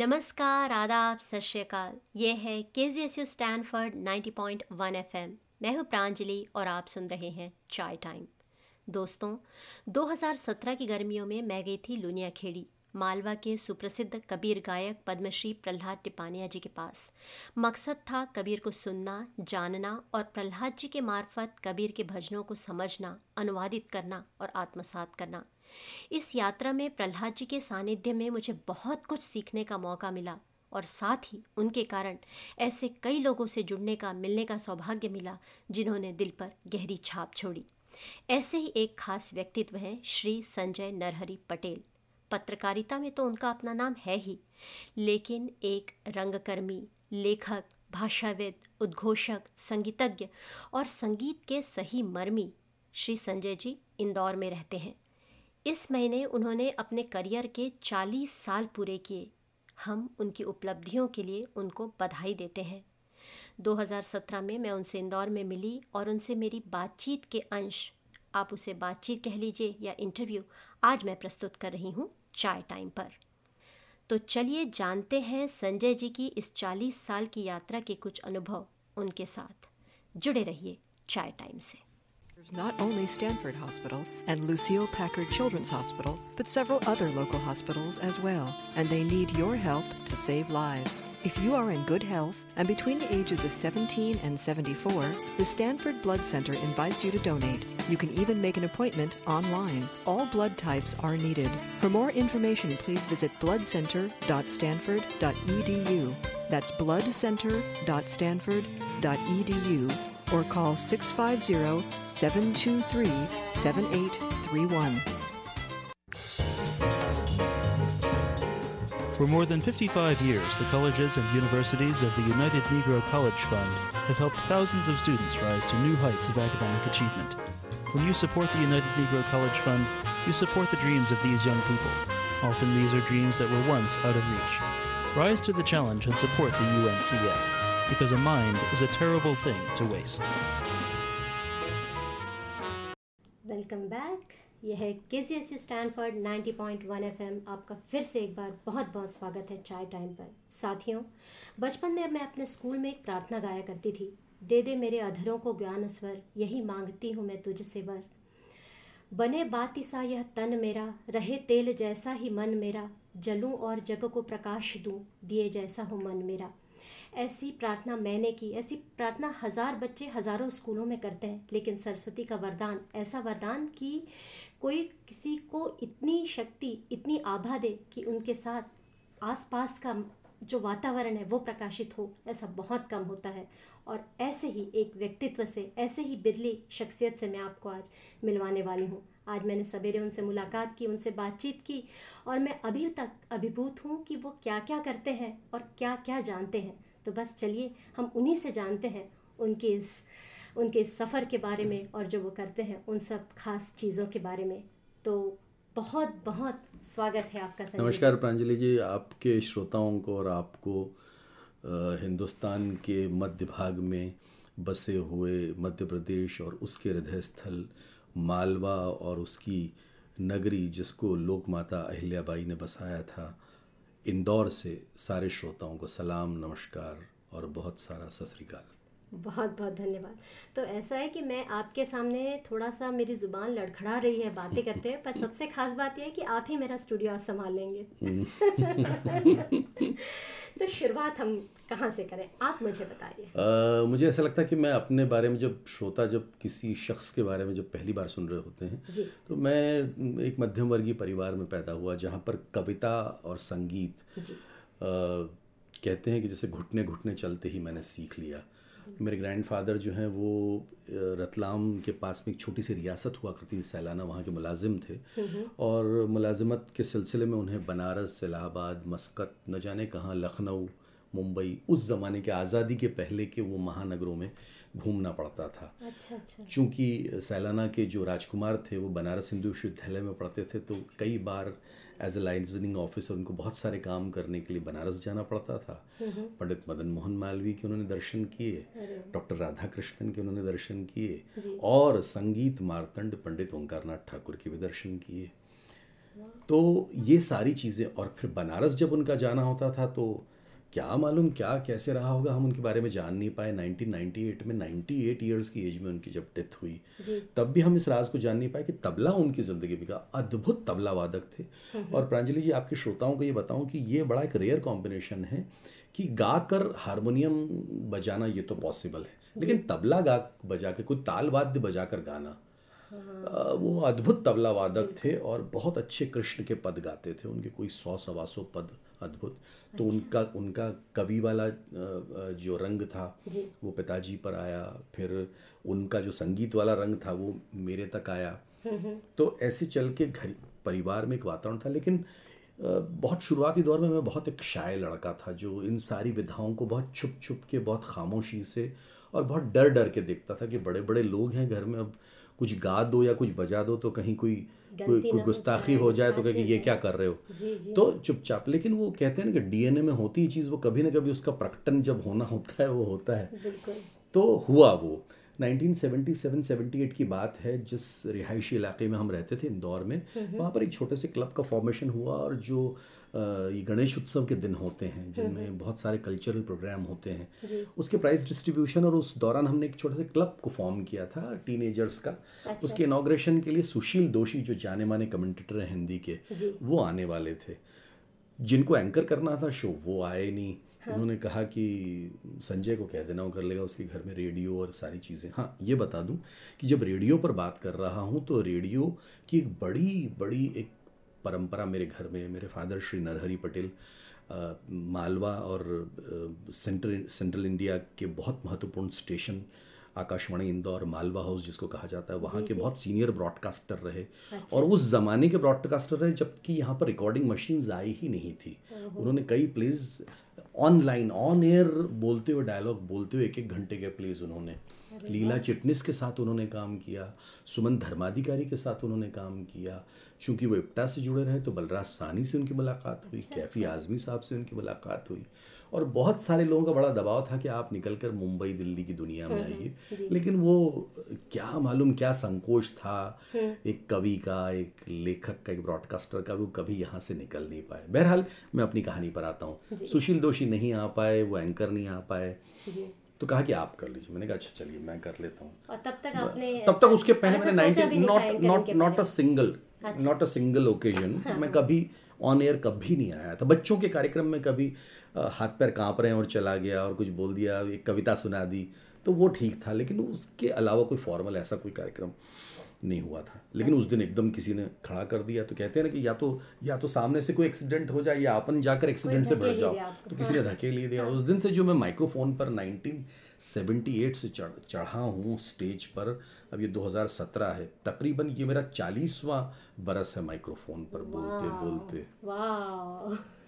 नमस्कार, आदाब, सत श्रीकाल। ये है K G S U Stanford ninety point one F M मैं हूँ प्रांजलि और आप सुन रहे हैं चाय टाइम। दोस्तों 2017 की गर्मियों में मैं गई थी लुनिया खेड़ी, मालवा के सुप्रसिद्ध कबीर गायक पद्मश्री प्रहलाद टिपानिया जी के पास। मकसद था कबीर को सुनना, जानना और प्रहलाद जी के मार्फत कबीर के भजनों को समझना, अनुवादित करना और आत्मसात करना। इस यात्रा में प्रहलाद जी के सानिध्य में मुझे बहुत कुछ सीखने का मौका मिला और साथ ही उनके कारण ऐसे कई लोगों से जुड़ने का, मिलने का सौभाग्य मिला जिन्होंने दिल पर गहरी छाप छोड़ी। ऐसे ही एक खास व्यक्तित्व हैं श्री संजय नरहरि पटेल। पत्रकारिता में तो उनका अपना नाम है ही, लेकिन एक रंगकर्मी, लेखक, भाषाविद, उद्घोषक, संगीतज्ञ और संगीत के सही मर्मी श्री संजय जी इंदौर में रहते हैं। इस महीने उन्होंने अपने करियर के 40 साल पूरे किए। हम उनकी उपलब्धियों के लिए उनको बधाई देते हैं। 2017 में मैं उनसे इंदौर में मिली और उनसे मेरी बातचीत के अंश, आप उसे बातचीत कह लीजिए या इंटरव्यू, आज मैं प्रस्तुत कर रही हूँ चाय टाइम पर। तो चलिए जानते हैं संजय जी की इस 40 साल की यात्रा के कुछ अनुभव उनके साथ। जुड़े रहिए चाय टाइम से। Not only Stanford Hospital and Lucille Packard Children's Hospital, but several other local hospitals as well, and they need your help to save lives. If you are in good health and between the ages of 17 and 74, the Stanford Blood Center invites you to donate. You can even make an appointment online. All blood types are needed. For more information, please visit bloodcenter.stanford.edu. That's bloodcenter.stanford.edu or call 650 723 7831. For more than 55 years, the colleges and universities of the United Negro College Fund have helped thousands of students rise to new heights of academic achievement. When you support the United Negro College Fund, you support the dreams of these young people. Often these are dreams that were once out of reach. Rise to the challenge and support the UNCF because a mind is a terrible thing to waste. Welcome back यह है K C S U Stanford 90.1 FM आपका फिर से एक बार बहुत बहुत स्वागत है चाय टाइम पर। साथियों, बचपन में मैं अपने स्कूल में एक प्रार्थना गाया करती थी। दे दे मेरे अधरों को ज्ञान स्वर, यही मांगती हूँ मैं तुझसे वर। बने बाती सा यह तन मेरा, रहे तेल जैसा ही मन मेरा, जलूं और जग को प्रकाश दूँ, दिए जैसा हो मन मेरा। ऐसी प्रार्थना मैंने की, ऐसी प्रार्थना हज़ार बच्चे हज़ारों स्कूलों में करते हैं, लेकिन सरस्वती का वरदान, ऐसा वरदान कि कोई किसी को इतनी शक्ति, इतनी आभा दे कि उनके साथ आसपास का जो वातावरण है वो प्रकाशित हो, ऐसा बहुत कम होता है। और ऐसे ही एक व्यक्तित्व से, ऐसे ही बिरली शख्सियत से मैं आपको आज मिलवाने वाली हूँ। आज मैंने सवेरे उनसे मुलाकात की, उनसे बातचीत की और मैं अभी तक अभिभूत हूँ कि वो क्या क्या करते हैं और क्या क्या जानते हैं। तो बस चलिए, हम उन्हीं से जानते हैं उनके इस उनके इस सफ़र के बारे में और जो वो करते हैं उन सब खास चीज़ों के बारे में। तो बहुत बहुत स्वागत है आपका सर नमस्कार प्रांजलि जी, आपके श्रोताओं को और आपको हिंदुस्तान के मध्य भाग में बसे हुए मध्य प्रदेश और उसके हृदय स्थल मालवा और उसकी नगरी जिसको लोक माता अहिल्याबाई ने बसाया था इंदौर से सारे श्रोताओं को सलाम नमस्कार और बहुत सारा सत बहुत बहुत धन्यवाद। तो ऐसा है कि मैं आपके सामने थोड़ा सा मेरी ज़ुबान लड़खड़ा रही है बातें करते हुए पर सबसे खास बात यह है कि आप ही मेरा स्टूडियो आज संभाल लेंगे। तो शुरुआत हम कहाँ से करें? आप मुझे बताइए। मुझे ऐसा लगता है कि मैं अपने बारे में जब श्रोता जब किसी शख्स के बारे में जब पहली बार सुन रहे होते हैं। तो मैं एक मध्यम वर्गीय परिवार में पैदा हुआ जहाँ पर कविता और संगीत। आ, कहते हैं कि जैसे घुटने घुटने चलते ही मैंने सीख लिया। मेरे ग्रैंडफादर जो हैं वो रतलाम के पास में एक छोटी सी रियासत हुआ करती थी सैलाना वहाँ के मुलाजिम थे। और मुलाजमत के सिलसिले में उन्हें बनारस इलाहाबाद मस्कत न जाने कहाँ लखनऊ मुंबई उस ज़माने के आज़ादी के पहले के वो महानगरों में घूमना पड़ता था। अच्छा अच्छा। चूँकि सैलाना के जो राजकुमार थे वो बनारस हिंदू विश्वविद्यालय में पढ़ते थे तो कई बार एज ए लाइजनिंग ऑफिसर उनको बहुत सारे काम करने के लिए बनारस जाना पड़ता था। पंडित मदन मोहन मालवीय के उन्होंने दर्शन किए डॉक्टर राधा कृष्णन के उन्होंने दर्शन किए और संगीत मारतंड पंडित ओंकारनाथ ठाकुर के भी दर्शन किए। तो ये सारी चीज़ें और फिर बनारस जब उनका जाना होता था तो क्या मालूम क्या कैसे रहा होगा हम उनके बारे में जान नहीं पाए। 1998 में 98 ईयर्स की एज में उनकी जब डेथ हुई जी। तब भी हम इस राज को जान नहीं पाए कि तबला उनकी ज़िंदगी में का अद्भुत तबला वादक थे और प्रांजलि जी आपके श्रोताओं को ये बताऊँ कि ये बड़ा एक रेयर कॉम्बिनेशन है कि गा कर हारमोनियम बजाना ये तो पॉसिबल है। लेकिन तबला गा बजा के कोई ताल वाद्य बजा कर गाना अ, वो अद्भुत तबला वादक थे और बहुत अच्छे कृष्ण के पद गाते थे। उनके कोई सौ सवा सौ पद अद्भुत। तो उनका उनका कवि वाला जो रंग था जी। वो पिताजी पर आया। फिर उनका जो संगीत वाला रंग था वो मेरे तक आया। तो ऐसे चल के घर परिवार में एक वातावरण था लेकिन बहुत शुरुआती दौर में मैं बहुत एक शाय लड़का था जो इन सारी विधाओं को बहुत छुप छुप के बहुत खामोशी से और बहुत डर डर के देखता था कि बड़े बड़े लोग हैं घर में अब कुछ गा दो या कुछ बजा दो तो कहीं कोई कोई कोई गुस्ताखी हो जाए तो कहेगी कहे ये क्या कर रहे हो? जी जी। तो चुपचाप लेकिन वो कहते हैं ना कि डीएनए में होती ही चीज़ वो कभी ना कभी उसका प्रकटन जब होना होता है वो होता है। तो हुआ वो। 1977-78 की बात है जिस रिहायशी इलाके में हम रहते थे इंदौर में वहाँ पर एक छोटे से क्लब का फॉर्मेशन हुआ और जो ये गणेश उत्सव के दिन होते हैं जिनमें बहुत सारे कल्चरल प्रोग्राम होते हैं। उसके प्राइस डिस्ट्रीब्यूशन और उस दौरान हमने एक छोटे से क्लब को फॉर्म किया था टीनेजर्स का। अच्छा। उसके इनाग्रेशन के लिए सुशील दोषी जो जाने माने कमेंटेटर हैं हिंदी के वो आने वाले थे। जिनको एंकर करना था शो वो आए नहीं। उन्होंने कहा कि संजय को कह देना, वो कर लेगा उसके घर में रेडियो और सारी चीज़ें। हाँ ये बता दूँ कि जब रेडियो पर बात कर रहा हूँ तो रेडियो की एक बड़ी बड़ी एक परंपरा मेरे घर में, मेरे फादर श्री नरहरि पटेल मालवा और सेंट्रल सेंट्रल इंडिया के बहुत महत्वपूर्ण स्टेशन आकाशवाणी इंदौर मालवा हाउस जिसको कहा जाता है वहाँ के बहुत सीनियर ब्रॉडकास्टर रहे और उस ज़माने के ब्रॉडकास्टर रहे जबकि यहाँ पर रिकॉर्डिंग मशीन्स आई ही नहीं थी। उन्होंने कई प्लेज ऑनलाइन ऑन एयर बोलते हुए डायलॉग बोलते हुए एक एक घंटे के प्लेज उन्होंने। लीला चिटनिस के साथ उन्होंने काम किया सुमन धर्माधिकारी के साथ उन्होंने काम किया। चूँकि वो इप्टा से जुड़े रहे तो बलराज सानी से उनकी मुलाकात हुई कैफी आजमी साहब से उनकी मुलाकात हुई। और बहुत सारे लोगों का बड़ा दबाव था कि आप निकल कर मुंबई दिल्ली की दुनिया में आइए। लेकिन वो क्या मालूम क्या संकोच था एक कवि का एक लेखक का एक ब्रॉडकास्टर का वो कभी यहाँ से निकल नहीं पाए। बहरहाल मैं अपनी कहानी पर आता हूँ। सुशील दोषी नहीं आ पाए वो एंकर नहीं आ पाए। तो कहा कि आप कर लीजिए। मैंने कहा अच्छा चलिए मैं कर लेता हूँ। और तब तक आपने तब तक उसके पहले मैंने nineteen not not not a single not a single occasion मैं। कभी ऑन एयर कभी नहीं आया था। बच्चों के कार्यक्रम में कभी हाथ पैर काँप रहे हैं और चला गया और कुछ बोल दिया एक कविता सुना दी तो वो ठीक था लेकिन उसके अलावा कोई फॉर्मल ऐसा कोई कार्यक्रम नहीं हुआ था। लेकिन उस दिन एकदम किसी ने खड़ा कर दिया तो कहते हैं ना कि या तो या तो सामने से कोई एक्सीडेंट हो जाए या अपन जाकर एक्सीडेंट से बढ़ जाओ। तो किसी ने धकेल ही दिया। उस दिन से जो मैं माइक्रोफोन पर 1978 से चढ़ चढ़ा हूँ स्टेज पर। अब ये 2017 है। तकरीबन ये मेरा चालीसवां बरस है माइक्रोफोन पर बोलते बोलते। वाह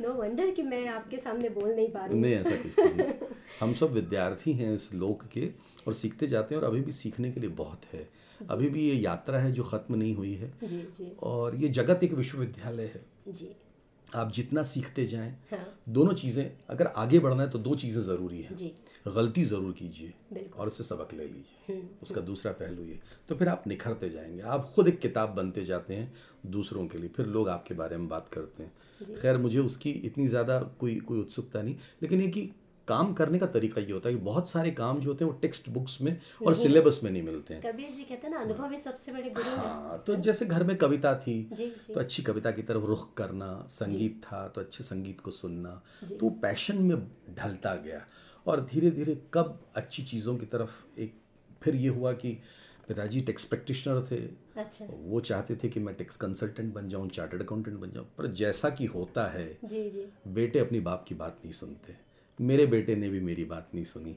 नो वंडर कि मैं आपके सामने बोल नहीं पा रही नहीं ऐसा कुछ नहीं हम सब विद्यार्थी हैं इस लोक के और सीखते जाते हैं और अभी भी सीखने के लिए बहुत है। अभी भी ये यात्रा है जो ख़त्म नहीं हुई है। जी जी। और ये जगत एक विश्वविद्यालय है। जी। आप जितना सीखते जाएँ हाँ। दोनों चीज़ें अगर आगे बढ़ना है तो दो चीज़ें ज़रूरी हैं। गलती ज़रूर कीजिए और उससे सबक ले लीजिए। उसका दूसरा पहलू ये। तो फिर आप निखरते जाएँगे। आप खुद एक किताब बनते जाते हैं दूसरों के लिए। फिर लोग आपके बारे में बात करते हैं। खैर मुझे उसकी इतनी ज़्यादा कोई कोई उत्सुकता नहीं। लेकिन ये कि काम करने का तरीका ये होता है कि बहुत सारे काम जो होते हैं वो टेक्स्ट बुक्स में और सिलेबस में नहीं मिलते हैं। कबीर जी कहते हैं ना अनुभव ही सबसे बड़े गुरु हैं। हाँ तो जैसे घर में कविता थी जी जी। तो अच्छी कविता की तरफ़ रुख करना संगीत था तो अच्छे संगीत को सुनना तो पैशन में ढलता गया। और धीरे धीरे कब अच्छी चीज़ों की तरफ़ एक फिर ये हुआ कि पिताजी टैक्स प्रैक्टिशनर थे। अच्छा। वो चाहते थे कि मैं टैक्स कंसल्टेंट बन जाऊँ चार्टर्ड अकाउंटेंट बन जाऊँ पर जैसा कि होता है जी जी। बेटे अपनी बाप की बात नहीं सुनते। मेरे बेटे ने भी मेरी बात नहीं सुनी।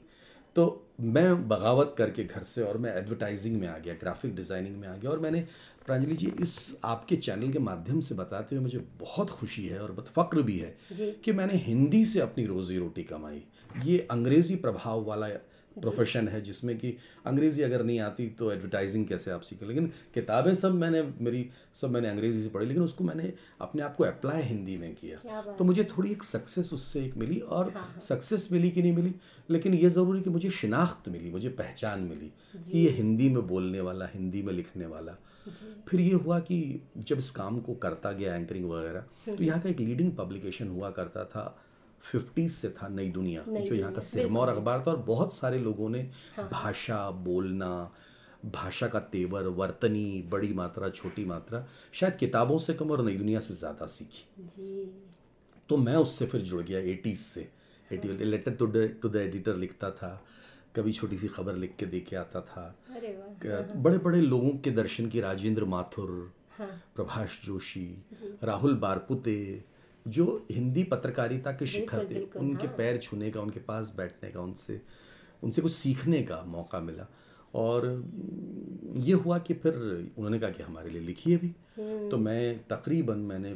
तो मैं बगावत करके घर से और मैं एडवर्टाइजिंग में आ गया ग्राफिक डिज़ाइनिंग में आ गया और मैंने प्रांजलि जी इस आपके चैनल के माध्यम से बताते हुए मुझे बहुत खुशी है और बहुत फ़क्र भी है कि मैंने हिंदी से अपनी रोज़ी रोटी कमाई। ये अंग्रेज़ी प्रभाव वाला प्रोफेशन है जिसमें कि अंग्रेज़ी अगर नहीं आती तो एडवर्टाइजिंग कैसे आप सीखें? लेकिन किताबें सब मैंने मेरी सब मैंने अंग्रेज़ी से पढ़ी लेकिन उसको मैंने अपने आप को अप्लाई हिंदी में किया। तो मुझे थोड़ी एक सक्सेस उससे एक मिली और सक्सेस मिली कि नहीं मिली? लेकिन ये ज़रूरी कि मुझे शिनाख्त मिली मुझे पहचान मिली कि ये हिंदी में बोलने वाला हिंदी में लिखने वाला। फिर ये हुआ कि जब इस काम को करता गया एंकरिंग वगैरह तो यहाँ का एक लीडिंग पब्लिकेशन हुआ करता था फिफ्टीज से था नई दुनिया जो यहाँ का सिरमौर अखबार था और बहुत सारे लोगों ने हाँ। भाषा बोलना भाषा का तेवर वर्तनी बड़ी मात्रा छोटी मात्रा शायद किताबों से कम और नई दुनिया से ज़्यादा सीखी। जी। तो मैं उससे फिर जुड़ गया एटीज़ से। Eighty letter to the to the editor लिखता था कभी छोटी सी खबर लिख के दे के आता था। अरे बड़े बड़े लोगों के दर्शन की राजेंद्र माथुर हाँ। प्रभाष जोशी राहुल बारपुते जो हिंदी पत्रकारिता के शिखर थे उनके हाँ। पैर छूने का उनके पास बैठने का उनसे उनसे कुछ सीखने का मौका मिला। और ये हुआ कि फिर उन्होंने कहा कि हमारे लिए लिखिए भी तो मैं तकरीबन मैंने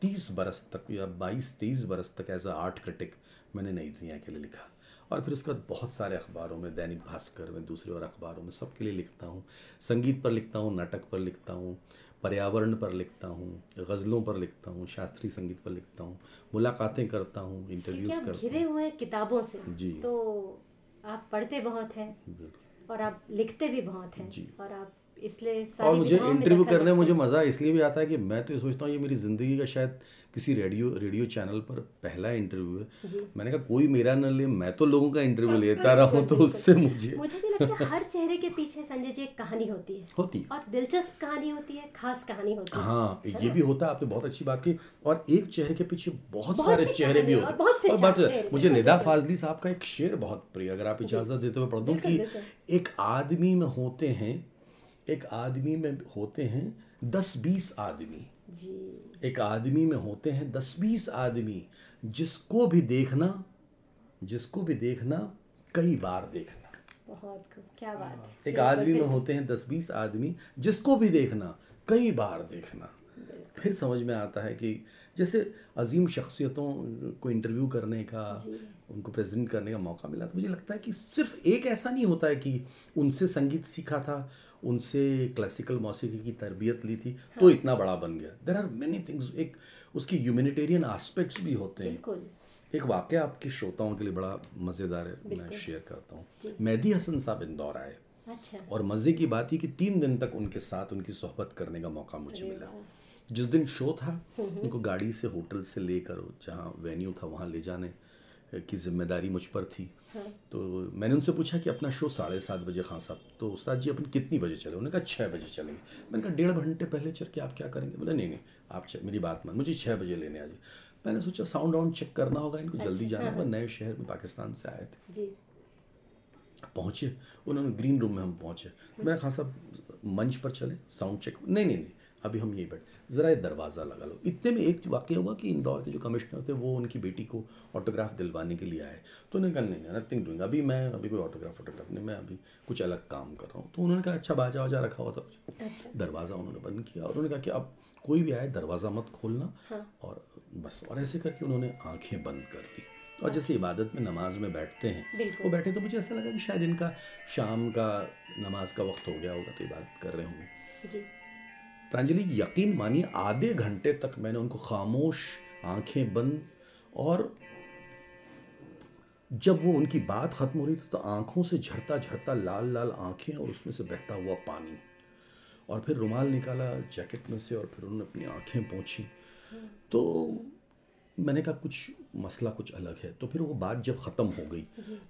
तीस बरस तक या बाईस तेईस बरस तक एज अ आर्ट क्रिटिक मैंने नई दुनिया के लिए लिखा। और फिर उसके बाद बहुत सारे अखबारों में दैनिक भास्कर में दूसरे और अखबारों में सबके लिए लिखता हूँ। संगीत पर लिखता हूँ नाटक पर लिखता हूँ। पर्यावरण पर लिखता हूँ गज़लों पर लिखता हूँ शास्त्रीय संगीत पर लिखता हूँ मुलाकातें करता हूँ इंटरव्यूज़ करता घिरे हुए हैं किताबों से? जी। तो आप पढ़ते बहुत हैं और आप लिखते भी बहुत हैं और आप इसलिए और मुझे इंटरव्यू करने में मुझे मज़ा इसलिए भी आता है कि मैं तो ये सोचता हूँ ये मेरी ज़िंदगी का शायद किसी रेडियो रेडियो चैनल पर पहला इंटरव्यू है। मैंने कहा कोई मेरा न ले मैं तो लोगों का इंटरव्यू लेता रहा हूँ तो उससे मुझे मुझे भी लगता है हर चेहरे के पीछे संजय जी एक कहानी होती है। होती है। और दिलचस्प कहानी होती है खास कहानी होती है। हाँ ये भी होता है आपने बहुत अच्छी बात की। और एक चेहरे के पीछे बहुत सारे चेहरे भी होते और बात मुझे निदा फाजली साहब का एक शेर बहुत प्रिय अगर आप इजाज़त देते हुए पढ़ दूँ कि एक आदमी में होते हैं एक आदमी में होते हैं दस बीस आदमी। जी। एक आदमी में होते हैं दस बीस आदमी जिसको भी देखना जिसको भी देखना कई बार देखना। बहुत क्या बात है। एक आदमी में होते हैं दस बीस आदमी जिसको भी देखना कई बार देखना। फिर समझ में आता है कि जैसे अजीम शख्सियतों को इंटरव्यू करने का उनको प्रेजेंट करने का मौका मिला तो मुझे लगता है कि सिर्फ़ एक ऐसा नहीं होता है कि उनसे संगीत सीखा था उनसे क्लासिकल मौसीकी की तरबियत ली थी हाँ. तो इतना बड़ा बन गया। देर आर मेनी थिंग्स एक उसकी ह्यूमैनिटेरियन आस्पेक्ट्स भी होते हैं। एक वाक्य आपके श्रोताओं के लिए बड़ा मज़ेदार है मैं शेयर करता हूँ। मेहदी हसन साहब इंदौर आए। अच्छा। और मज़े की बात ये कि तीन दिन तक उनके साथ उनकी सोहबत करने का मौका मुझे मिला। जिस दिन शो था उनको गाड़ी से होटल से लेकर जहाँ वेन्यू था वहाँ ले जाने। की ज़िम्मेदारी मुझ पर थी। तो मैंने उनसे पूछा कि अपना शो साढ़े सात बजे खां साहब? तो उस्ताद जी अपन कितनी बजे चले? उन्होंने कहा छः बजे चलेंगे। मैंने कहा डेढ़ घंटे पहले चल के आप क्या करेंगे? बोले नहीं नहीं आप मेरी बात मान मुझे छः बजे लेने आ जाइए। मैंने सोचा साउंड वाउंड चेक करना होगा इनको जल्दी जाना होगा नए शहर में पाकिस्तान से आए थे। पहुँचे उन्होंने ग्रीन रूम में हम पहुँचे। मैं खान साहब मंच पर चले साउंड चेक नहीं नहीं नहीं अभी हम यहीं बैठ। ज़रा दरवाज़ा लगा लो। इतने में एक वाक्य हुआ कि इंदौर के जो कमिश्नर थे वो उनकी बेटी को ऑटोग्राफ दिलवाने के लिए आए। तो उन्होंने कहा नहीं नहीं नथिंग डूइंग अभी मैं अभी कोई ऑटोग्राफ ऑटोग्राफ नहीं मैं अभी कुछ अलग काम कर रहा हूँ। तो उन्होंने कहा अच्छा बाजा वाजा रखा हुआ था अच्छा। दरवाज़ा उन्होंने बंद किया और उन्होंने कहा कि अब कोई भी आए दरवाज़ा मत खोलना। और बस और ऐसे करके उन्होंने आँखें बंद कर ली। और जैसे इबादत में नमाज़ में बैठते हैं वो बैठे तो मुझे ऐसा लगा कि शायद इनका शाम का नमाज़ का वक्त हो गया होगा तो इबादत कर रहे होंगे। जी। प्रांजलि यकीन मानिए आधे घंटे तक मैंने उनको खामोश आँखें बंद और जब वो उनकी बात खत्म हो रही थी तो आँखों से झरता झरता लाल लाल आँखें और उसमें से बहता हुआ पानी। और फिर रुमाल निकाला जैकेट में से और फिर उन्होंने अपनी आँखें पोंछी। तो मैंने कहा कुछ मसला कुछ अलग है। तो फिर वो बात जब ख़त्म हो गई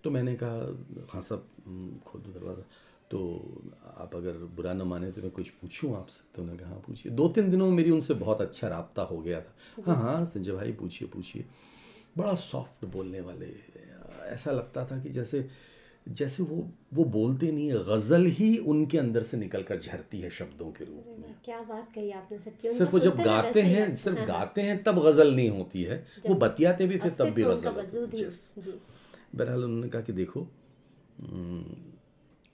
तो मैंने कहा खान साहब हम्म, खोल दो दरवाज़ा तो आप अगर बुरा न माने तो मैं कुछ पूछूँ आपसे? तो उन्होंने कहा हाँ पूछिए। दो तीन दिनों में मेरी उनसे बहुत अच्छा रबता हो गया था। हाँ हाँ संजय भाई पूछिए पूछिए। बड़ा सॉफ्ट बोलने वाले ऐसा लगता था कि जैसे जैसे वो वो बोलते नहीं है गज़ल ही उनके अंदर से निकल कर झरती है शब्दों के रूप में। क्या बात कही आपने सच्ची सिर्फ़ वो जब गाते हैं सिर्फ़ गाते हैं तब गज़ल नहीं होती है। वो बतियाते भी थे तब भी गज़ल है। बहरहाल उन्होंने कहा कि देखो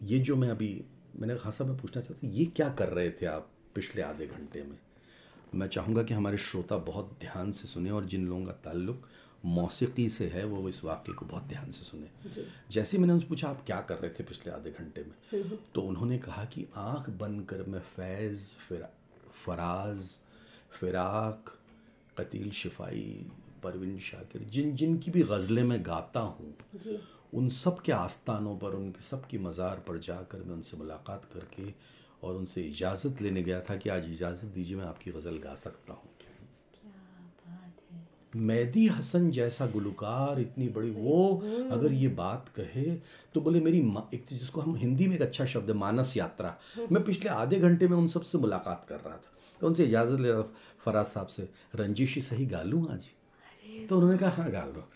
ये जो मैं अभी मैंने खासा मैं पूछना चाहता ये क्या कर रहे थे आप पिछले आधे घंटे में? मैं चाहूँगा कि हमारे श्रोता बहुत ध्यान से सुने और जिन लोगों का ताल्लुक मौसीकी से है वो इस वाक्य को बहुत ध्यान से सुने। जैसे मैंने उनसे पूछा आप क्या कर रहे थे पिछले आधे घंटे में? तो उन्होंने कहा कि आँख बंद कर मैं फैज़ फिरा फराज फिराक कतील शिफाई परवीन शाकिर जिन जिन की भी गज़लें मैं गाता हूँ जी। उन सब के आस्थानों पर उनके सब की मज़ार पर जाकर मैं उनसे मुलाकात करके और उनसे इजाज़त लेने गया था कि आज इजाज़त दीजिए मैं आपकी गज़ल गा सकता हूँ। मेहदी हसन जैसा गुलकार इतनी बड़ी वो अगर ये बात कहे तो बोले मेरी एक तो जिसको हम हिंदी में एक अच्छा शब्द है मानस यात्रा। मैं पिछले आधे घंटे में उन सबसे मुलाकात कर रहा था तो उनसे इजाज़त ले रहा फराज साहब से रंजिश ही सही गा लूँ आज? तो उन्होंने कहा हाँ गा लो।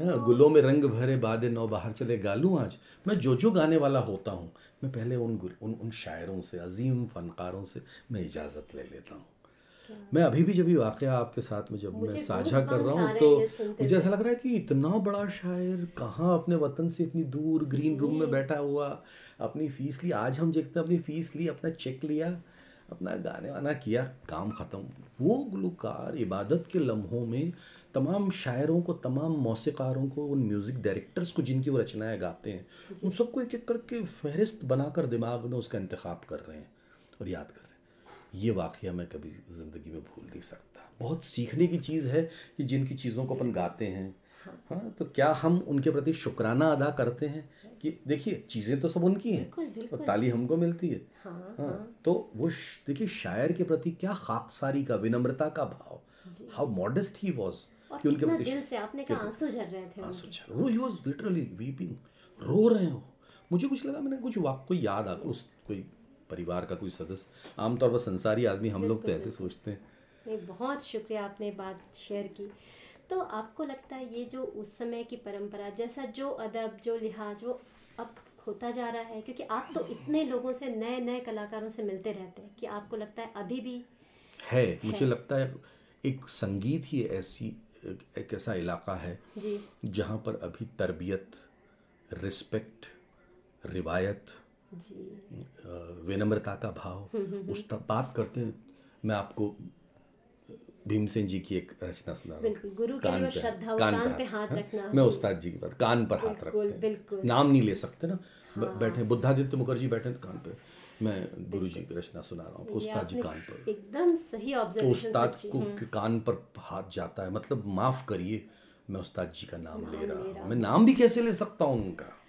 हाँ, गुलों में रंग भरे बादे नौ बाहर चले गा लूँ आज। मैं जो जो गाने वाला होता हूँ मैं पहले उन गुल- उन उन शायरों से अजीम फनकारों से मैं इजाज़त ले लेता हूँ। मैं अभी भी जब ये वाक़ आपके साथ में जब मैं साझा कर रहा हूँ तो मुझे ऐसा लग रहा है कि इतना बड़ा शायर कहाँ अपने वतन से इतनी दूर ग्रीन रूम में बैठा हुआ अपनी फ़ीस ली आज हम देखते हैं अपनी फ़ीस ली अपना चेक लिया अपना गाने वाना किया काम ख़त्म। वो गुलकार इबादत के लम्हों में तमाम शायरों को तमाम मौसीकारों को उन म्यूज़िक डायरेक्टर्स को जिनकी वो रचनाएँ गाते हैं उन सबको एक एक करके फहरिस्त बनाकर दिमाग में उसका इंतखब कर रहे हैं और याद कर रहे हैं। ये वाक़या मैं कभी ज़िंदगी में भूल नहीं सकता। बहुत सीखने की चीज़ है कि जिनकी चीज़ों को अपन गाते हैं। हाँ। तो क्या हम उनके प्रति शुक्राना अदा करते हैं कि देखिए चीज़ें तो सब उनकी हैं और ताली हमको मिलती है। हाँ हाँ, तो वो देखिए शायर के प्रति क्या खाकसारी का विनम्रता का भाव। हाउ मॉडेस्ट ही वॉज़ कि उनके प्रति दिल से आपने कहा आँसू झर रहे थे आँसू छल रो ही वॉज़ लिटरली वीपिंग रो रहे हो। मुझे कुछ लगा मैंने कुछ वाक कोई याद आ उस कोई परिवार का कोई सदस्य। आमतौर पर संसारी आदमी हम लोग तो ऐसे सोचते हैं। नहीं बहुत शुक्रिया आपने बात शेयर की। तो आपको लगता है ये जो उस समय की परंपरा जैसा जो अदब जो लिहाज वो अब होता जा रहा है? क्योंकि आप तो इतने लोगों से नए नए कलाकारों से मिलते रहते हैं कि आपको लगता है अभी भी है, है? मुझे लगता है एक संगीत ही ऐसी एक, ऐसा इलाका है जी। जहाँ पर अभी तरबियत रिस्पेक्ट रिवायत जी। विनम्रता का भाव उस तक बात करते हैं। मैं आपको भीमसेन जी की एक रचना सुना हूँ। गुरु के वो श्रद्धा, वो कान पे हाथ हाँ? रखना, मैं उस्ताद जी की बात कान पर हाथ रखते हैं। नाम नहीं ले सकते ना। बैठे बुद्धादित्य मुखर्जी बैठे कान पे। मैं गुरु जी की रचना सुना रहा हूँ उस्ताद जी कान पर। एकदम सही तो ऑब्जर्वेशन उस्ताद को के कान पर हाथ जाता है मतलब माफ़ करिए मैं उस्ताद जी का नाम ले रहा हूँ। मैं नाम भी कैसे ले सकता हूँ उनका?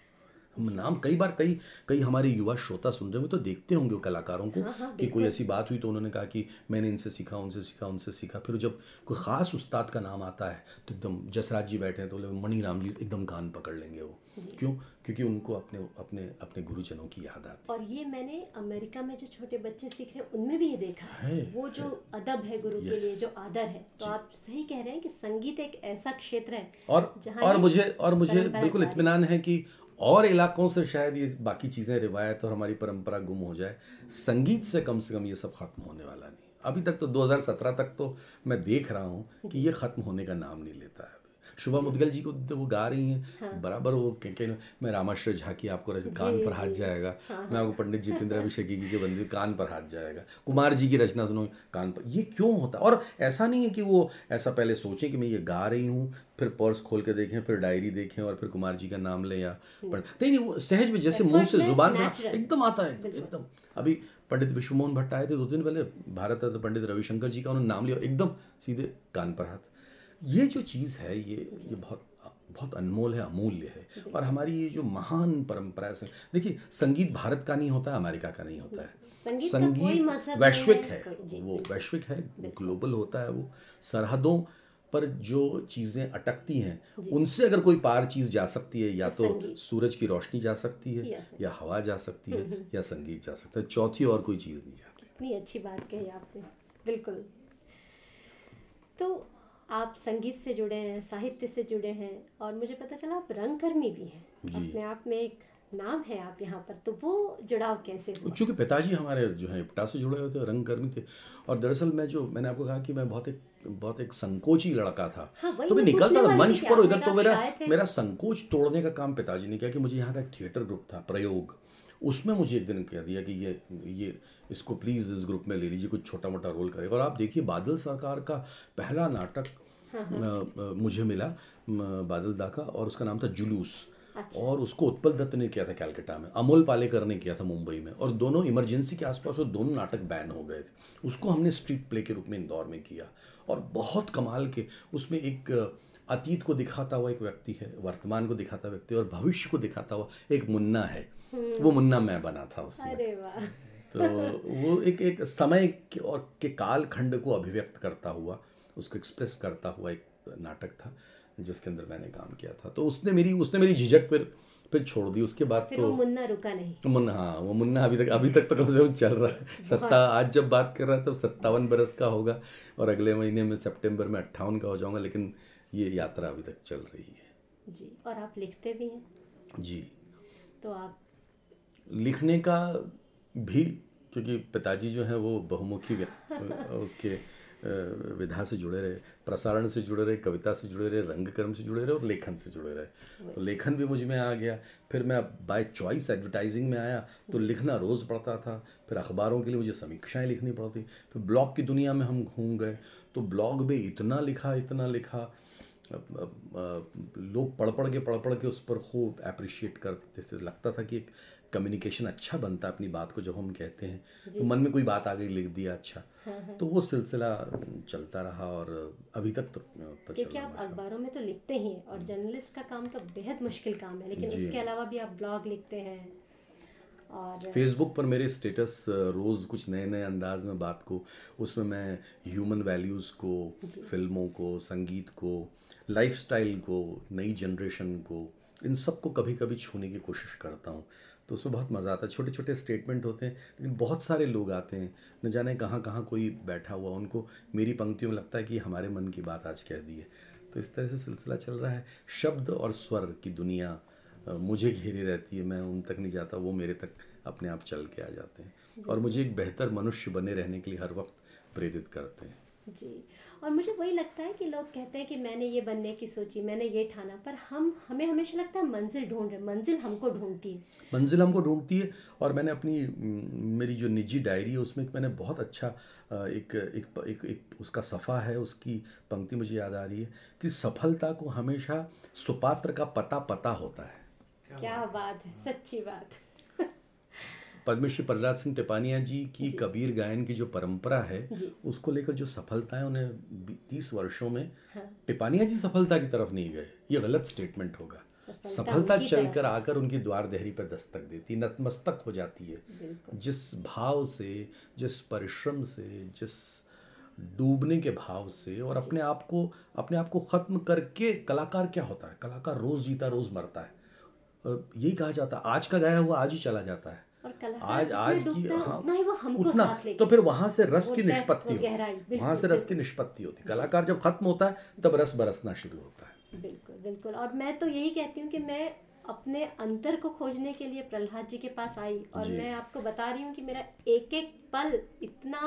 नाम कई बार कई कई हमारे युवा श्रोता सुन रहे होंगे तो देखते होंगे कलाकारों को हाँ, कि कोई ऐसी बात हुई तो उन्होंने कहा कि मैंने इनसे सीखा उनसे सीखा उनसे सीखा। फिर जब कोई ख़ास उस्ताद का नाम आता है तो एकदम जसराज जी बैठे हैं तो बोले मणि राम जी एकदम कान पकड़ लेंगे वो। क्यों? क्योंकि उनको अपने अपने अपने गुरुजनों की याद आती और ये मैंने अमेरिका में जो छोटे बच्चे सीख रहे हैं उनमें भी ये देखा। है है, वो जो अदब है गुरु के लिए जो आदर है तो आप सही कह रहे हैं कि संगीत एक ऐसा क्षेत्र है और और मुझे और मुझे बिल्कुल इतमान है कि और इलाकों से शायद ये बाकी चीज़ें रिवायत और हमारी परंपरा गुम हो जाए संगीत से कम से कम ये सब खत्म होने वाला नहीं। अभी तक तो 2017 तक तो मैं देख रहा हूँ कि ये खत्म होने का नाम नहीं लेता है। शुभा मुदगल जी को तो वो गा रही हैं। हाँ। बराबर वो कह कह मैं रामाश्रय झा की आपको कान पर हाथ जाएगा। हाँ। मैं आपको पंडित जितेंद्र अभिषेकी की के बंदी कान पर हाथ जाएगा। कुमार जी की रचना सुनो कान पर ये क्यों होता? और ऐसा नहीं है कि वो ऐसा पहले सोचें कि मैं ये गा रही हूँ फिर पर्स खोल के देखें फिर डायरी देखें और फिर कुमार जी का नाम लें या नहीं नहीं वो सहज में जैसे मुँह से ज़ुबान से एकदम आता है एकदम। अभी पंडित विश्वमोहन भट्ट आए थे दो दिन पहले भारत रत्न पंडित रविशंकर जी का उन्होंने नाम लिया एकदम सीधे कान पर हाथ। ये जो चीज़ है ये ये बहुत बहुत अनमोल है अमूल्य है। और हमारी ये जो महान परंपरा है देखिए संगीत भारत का नहीं होता है अमेरिका का नहीं होता है। संगीत नहीं वैश्विक है, वो वैश्विक है ग्लोबल होता है वो। सरहदों पर जो चीज़ें अटकती हैं उनसे अगर कोई पार चीज़ जा सकती है या तो सूरज की रोशनी जा सकती है या या हवा जा सकती है या संगीत जा सकता है। चौथी और कोई चीज़ नहीं जाती। इतनी अच्छी बात कही आपने। बिल्कुल। तो आप संगीत से जुड़े हैं साहित्य से जुड़े हैं और मुझे पता चला आप रंगकर्मी भी हैं। अपने आप में एक नाम है आप यहाँ पर तो वो जुड़ाव कैसे हुआ? चूँकि पिताजी हमारे जो है इप्टा से जुड़े हुए थे रंगकर्मी थे और दरअसल मैं जो मैंने आपको कहा कि मैं बहुत एक बहुत एक संकोची लड़का था। हाँ, तो मैं निकलता था मंच पर कहा तो मेरा मेरा संकोच तोड़ने का काम पिताजी ने किया कि मुझे यहाँ का एक थिएटर ग्रुप था प्रयोग। उसमें मुझे एक दिन कह दिया कि ये ये इसको प्लीज़ इस ग्रुप में ले लीजिए कुछ छोटा मोटा रोल करेगा और आप देखिए बादल सरकार का पहला नाटक अ, अ, मुझे मिला बादल दा का और उसका नाम था जुलूस। अच्छा। और उसको उत्पल दत्त ने किया था कैलकाटा में। अमोल पालेकर ने किया था मुंबई में। और दोनों इमरजेंसी के आसपास वो दोनों नाटक बैन हो गए थे। उसको हमने स्ट्रीट प्ले के रूप में इंदौर में किया। और बहुत कमाल के उसमें एक अतीत को दिखाता हुआ एक व्यक्ति है वर्तमान को दिखाता व्यक्ति और भविष्य को दिखाता हुआ एक मुन्ना है। वो मुन्ना मैं बना था उसमें। अरे तो वो एक एक समय के और के काल खंड को अभिव्यक्त करता हुआ उसको एक्सप्रेस करता हुआ एक नाटक था जिसके अंदर मैंने काम किया था। तो उसने मेरी उसने मेरी झिझक फिर फिर छोड़ दी। उसके बाद तो मुन्ना रुका नहीं। मुन्ना हाँ वो मुन्ना अभी तक अभी तक तो कम से कम चल रहा है। सत्ता आज जब बात कर रहा है तो सत्तावन बरस का होगा और अगले महीने में सितंबर में अट्ठावन का हो जाऊँगा लेकिन ये यात्रा अभी तक चल रही है। जी और आप लिखते भी हैं? जी। तो आप लिखने का भी, क्योंकि पिताजी जो हैं वो बहुमुखी उसके विधा से जुड़े रहे, प्रसारण से जुड़े रहे, कविता से जुड़े रहे, रंगकर्म से जुड़े रहे और लेखन से जुड़े रहे। तो लेखन भी मुझमें आ गया। फिर मैं बाय चॉइस एडवर्टाइजिंग में आया तो लिखना रोज़ पड़ता था। फिर अखबारों के लिए मुझे समीक्षाएँ लिखनी पड़ती। फिर ब्लॉग की दुनिया में हम घूम गए तो ब्लॉग में इतना लिखा इतना लिखा लोग पढ़ पढ़ के पढ़ पढ़ के उस पर खूब अप्रिशिएट करते थे। लगता था कि एक कम्युनिकेशन अच्छा बनता है अपनी बात को जब हम कहते हैं तो मन में कोई बात आ गई लिख दिया अच्छा तो वो सिलसिला चलता रहा और अभी तक तो, तो चल क्योंकि आप अखबारों में तो लिखते ही हैं और जर्नलिस्ट का काम तो बेहद मुश्किल काम है लेकिन जी। उसके अलावा भी आप ब्लॉग लिखते हैं और फेसबुक पर मेरे स्टेटस रोज़ कुछ नए नए अंदाज में बात को उसमें मैं ह्यूमन वैल्यूज़ को फ़िल्मों को संगीत को लाइफस्टाइल को नई जनरेशन को इन सबको कभी कभी छूने की कोशिश करता हूँ। तो उसमें बहुत मज़ा आता है। छोटे छोटे स्टेटमेंट होते हैं, लेकिन बहुत सारे लोग आते हैं, न जाने कहाँ कहाँ कोई बैठा हुआ उनको मेरी पंक्तियों में लगता है कि हमारे मन की बात आज कह दी है। तो इस तरह से सिलसिला चल रहा है। शब्द और स्वर की दुनिया मुझे घेरे रहती है, मैं उन तक नहीं जाता, वो मेरे तक अपने आप चल के आ जाते हैं। और मुझे एक बेहतर मनुष्य बने रहने के लिए हर वक्त प्रेरित करते हैं। जी। और मुझे वही लगता है कि लोग कहते हैं कि मैंने ये बनने की सोची मैंने ये ठाना पर हम हमें हमेशा लगता है मंजिल ढूंढ रहे मंजिल हमको ढूंढती है। मंजिल हमको ढूंढती है और मैंने अपनी मेरी जो निजी डायरी है उसमें एक मैंने बहुत अच्छा एक एक एक, एक उसका सफ़ा है उसकी पंक्ति मुझे याद आ रही है कि सफलता को हमेशा सुपात्र का पता पता होता है। क्या बात है सच्ची बात। पद्मश्री प्रहलाद सिंह टिपानिया जी की जी। कबीर गायन की जो परंपरा है उसको लेकर जो सफलता है उन्हें तीस वर्षों में हाँ। टिपानिया जी सफलता की तरफ़ नहीं गए ये गलत स्टेटमेंट होगा। सफलता चलकर आकर उनकी द्वार देहरी पर दस्तक देती नतमस्तक हो जाती है। जिस भाव से जिस परिश्रम से जिस डूबने के भाव से और अपने आप को अपने आप को ख़त्म करके कलाकार क्या होता है? कलाकार रोज़ जीता रोज़ मरता है। यही कहा जाता है आज का गाया हुआ आज ही चला जाता है। और आज आज की हाँ उतना ही वो हमको उतना। साथ तो फिर वहाँ से रस की निष्पत्ति होती है। वहाँ से रस की निष्पत्ति होती है। कलाकार जब खत्म होता है तब रस बरसना शुरू होता है। बिल्कुल बिल्कुल। और मैं तो यही कहती हूँ कि मैं अपने अंतर को खोजने के लिए प्रहलाद जी के पास आई और मैं आपको बता रही हूँ कि मेरा एक एक पल इतना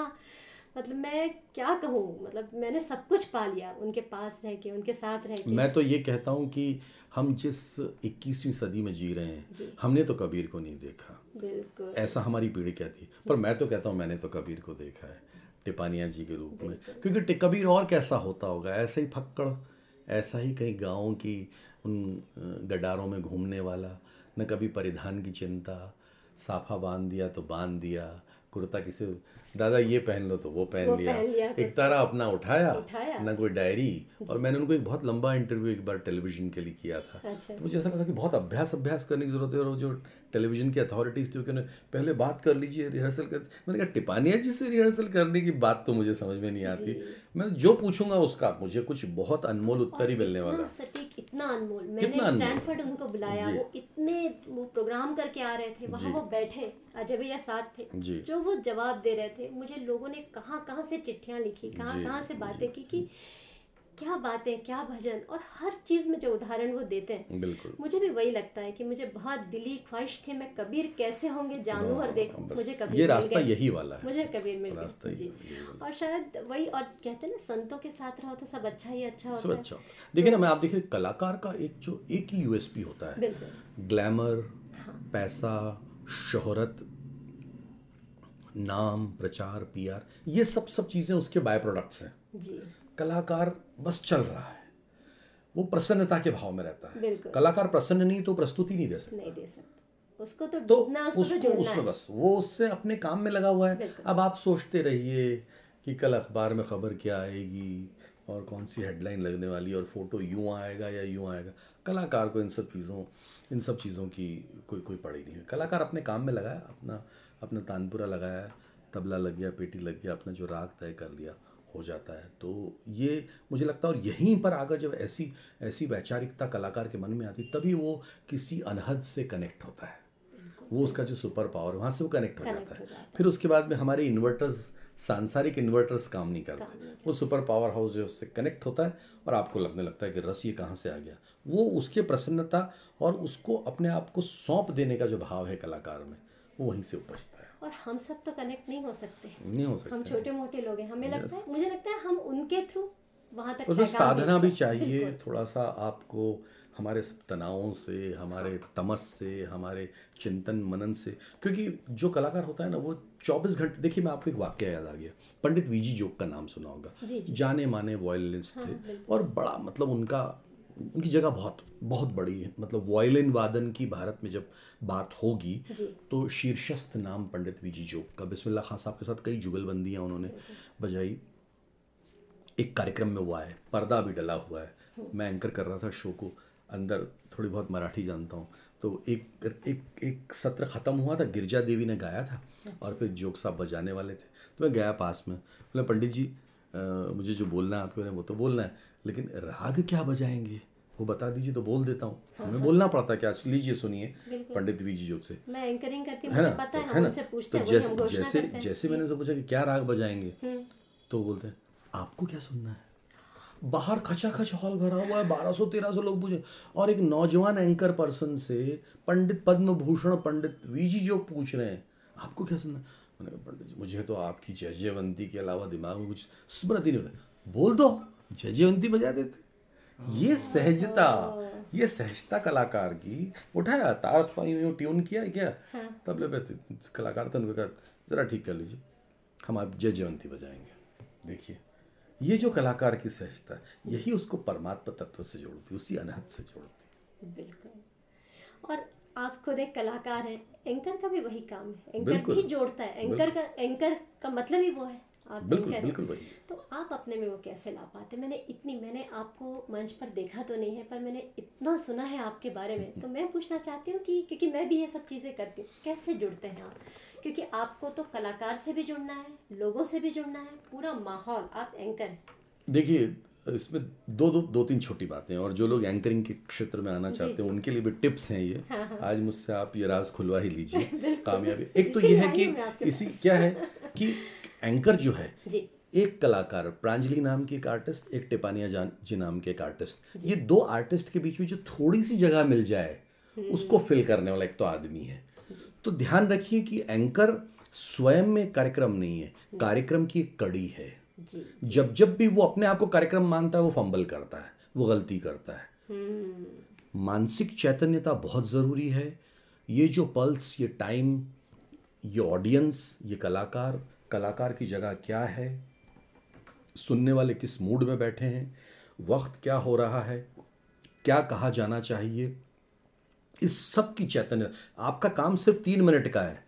मतलब मैं क्या कहूँ? मतलब मैंने सब कुछ पा लिया उनके पास रह के उनके साथ रह के। मैं तो ये कहता हूँ कि हम जिस 21वीं सदी में जी रहे हैं जी। हमने तो कबीर को नहीं देखा। बिल्कुल। ऐसा हमारी पीढ़ी कहती है। पर मैं तो कहता हूँ मैंने तो कबीर को देखा है टिपानिया जी के रूप में। क्योंकि कबीर और कैसा होता होगा? ऐसे ही फक्कड़ ऐसा ही कहीं गाँव की उन गडारों में घूमने वाला न कभी परिधान की चिंता साफा बाँध दिया तो बाँध दिया कुर्ता किसे दादा ये पहन लो तो वो पहन वो लिया। पहन लिया, एक तारा अपना उठाया उठाया। ना कोई डायरी। और मैंने उनको एक बहुत लंबा इंटरव्यू एक बार टेलीविज़न के लिए किया था। अच्छा। तो मुझे ऐसा लगा कि बहुत अभ्यास अभ्यास करने की ज़रूरत है और जो टेलीविज़न की अथॉरिटीज़ थी वो कहने पहले बात कर लीजिए रिहर्सल कर मैंने कहा टिपानिया जी से रिहर्सल करने की बात तो मुझे समझ में नहीं आती। मैं जो पूछूँगा उसका मुझे कुछ बहुत अनमोल उत्तर ही मिलने वाला। सटीक इतना अनमोल। मैंने स्टैनफोर्ड उनको बुलाया वो इतने वो प्रोग्राम करके आ रहे थे वहाँ वो बैठे अजय भैया साथ थे जो। वो जवाब दे रहे थे मुझे लोगों ने कहाँ कहाँ से चिट्ठियाँ लिखी कहाँ कहाँ से बातें की कि क्या बातें क्या भजन और हर चीज़ में जो उदाहरण वो देते हैं। बिल्कुल। मुझे भी वही लगता है कि मुझे बहुत दिली ख्वाहिश थी मैं कबीर कैसे होंगे जानूं और देखूँ मुझे कबीर ये रास्ता यही वाला है। मुझे कबीर मिल रास्ता जी। और शायद वही और कहते हैं ना संतों के साथ रहो तो सब अच्छा ही अच्छा सब होता है। अच्छा देखिए ना मैं आप देखिए कलाकार का एक जो एक ही यूएसपी होता है। ग्लैमर पैसा शोहरत नाम प्रचार पीआर ये सब सब चीज़ें उसके बाय प्रोडक्ट्स हैं। जी। कलाकार बस चल रहा है। वो प्रसन्नता के भाव में रहता है। कलाकार प्रसन्न नहीं तो प्रस्तुति नहीं दे सकता। नहीं दे सकता। उसको तो तो उसको उसको उसमें बस वो उससे अपने काम में लगा हुआ है। अब आप सोचते रहिए कि कल अखबार में खबर क्या आएगी और कौन सी हेडलाइन लगने वाली है और फ़ोटो यूँ आएगा या यूँ आएगा। कलाकार को इन सब चीज़ों इन सब चीज़ों की कोई कोई पड़ी नहीं है। कलाकार अपने काम में लगाया अपना अपना तानपुरा लगाया तबला लग गया पेटी लग गया अपना जो राग तय कर लिया। हो जाता है। तो ये मुझे लगता है और यहीं पर आकर जब ऐसी ऐसी वैचारिकता कलाकार के मन में आती तभी वो किसी अनहद से कनेक्ट होता है। वो उसका जो सुपर पावर वहाँ से वो कनेक्ट हो जाता है फिर उसके बाद में हमारे इन्वर्टर्स सांसारिक इन्वर्टर्स काम नहीं करते। वो सुपर पावर हाउस जो उससे कनेक्ट होता है और आपको लगने लगता है कि रस ये कहाँ से आ गया। वो उसके प्रसन्नता और उसको अपने आप को सौंप देने का जो भाव है कलाकार में वो वहीं से उपजता है। और हम सब तो कनेक्ट नहीं हो सकते। नहीं हो सकता। हम छोटे मोटे लोग हैं। हमें लगता है मुझे लगता है हम उनके थ्रू वहाँ तक उसमें साधना भी चाहिए थोड़ा सा आपको हमारे सब तनावों से हमारे तमस से हमारे चिंतन मनन से क्योंकि जो कलाकार होता है ना वो 24 घंटे देखिए मैं आपको एक वाक्य याद आ गया। पंडित वीजी जोग का नाम सुना होगा। जाने माने वॉयलिनिस्ट थे। और बड़ा मतलब उनका उनकी जगह बहुत बहुत बड़ी है। मतलब वॉयलिन वादन की भारत में जब बात होगी तो शीर्षस्थ नाम पंडित वीजी जोग का। बिस्मिल्लाह खान साहब के साथ कई जुगलबंदियाँ उन्होंने बजाई। एक कार्यक्रम में हुआ है पर्दा भी डला हुआ है। मैं एंकर कर रहा था शो को अंदर थोड़ी बहुत मराठी जानता हूँ। तो एक एक एक सत्र ख़त्म हुआ था गिरजा देवी ने गाया था और फिर जोग साहब बजाने वाले थे। तो मैं गया पास में। बोला पंडित जी मुझे जो बोलना है आपको वो तो बोलना है लेकिन राग क्या बजाएँगे? वो बता दीजिए तो बोल देता हूँ। हाँ, हमें बोलना पड़ता है क्या? लीजिए सुनिए पंडित वीजी जोग से। मैं एंकरिंग करती हूँ है ना? पता है है ना? तो हैं जैसे जैसे जैसे मैंने उनसे पूछा कि क्या राग बजाएँगे? तो बोलते हैं आपको क्या सुनना है? बाहर खचाखच हॉल भरा हुआ है बारह सौ तेरह सौ लोग पूछे। और एक नौजवान एंकर पर्सन से पंडित पद्म भूषण पंडित वीजी जो पूछ रहे हैं आपको क्या सुनना है? मैंने कहा पंडित जी मुझे तो आपकी जय जयवंती के अलावा दिमाग में कुछ स्मृति नहीं होता। बोल दो जय जयवंती बजा देते। ये सहजता ये सहजता कलाकार की उठाया तार थोड़ा यूँ यूँ ट्यून किया क्या? तबले पे थे- कलाकार थे उन्होंने कहा जरा ठीक कर लीजिए हम आप जय जयवंती बजाएँगे। देखिए ये जो कलाकार की सहजता यही उसको परमात्मा तत्व से जोड़ती उसी अनहद से जोड़ती। बिल्कुल। और आप खुद एक कलाकार हैं। एंकर का भी वही काम है। एंकर भी जोड़ता है। एंकर का एंकर का मतलब ही वो है। आप बिल्कुल, बिल्कुल वही। तो आप अपने में वो कैसे ला पाते मैंने इतनी मैंने आपको मंच पर देखा तो नहीं है पर मैंने इतना सुना है आपके बारे में। तो मैं पूछना चाहती हूँ कि क्योंकि मैं भी ये सब चीज़ें करती हूँ कैसे जुड़ते हैं आप? क्योंकि आपको तो कलाकार से भी जुड़ना है लोगों से भी जुड़ना है पूरा माहौल आप एंकर देखिए इसमें दो दो दो तीन छोटी बातें और जो लोग एंकरिंग के क्षेत्र में आना चाहते हैं उनके लिए भी टिप्स हैं ये। आज मुझसे आप ये राज खुलवा ही लीजिए कामयाबी। एक तो ये है कि हूँ इसी क्या है कि एंकर जो है एक कलाकार प्रांजलि नाम की एक आर्टिस्ट एक टिपानिया जान जी नाम के एक आर्टिस्ट ये दो आर्टिस्ट के बीच में जो थोड़ी सी जगह मिल जाए उसको फिल करने वाला एक तो आदमी है। तो ध्यान रखिए कि एंकर स्वयं में कार्यक्रम नहीं है कार्यक्रम की एक कड़ी है। जी जब जब भी वो अपने आप को कार्यक्रम मानता है वो फंबल करता है वो गलती करता है। मानसिक चैतन्यता बहुत ज़रूरी है। ये जो पल्स ये टाइम ये ऑडियंस ये कलाकार कलाकार की जगह क्या है? सुनने वाले किस मूड में बैठे हैं? वक्त क्या हो रहा है? क्या कहा जाना चाहिए? इस सब की चैतन्य आपका काम सिर्फ़ तीन मिनट का है।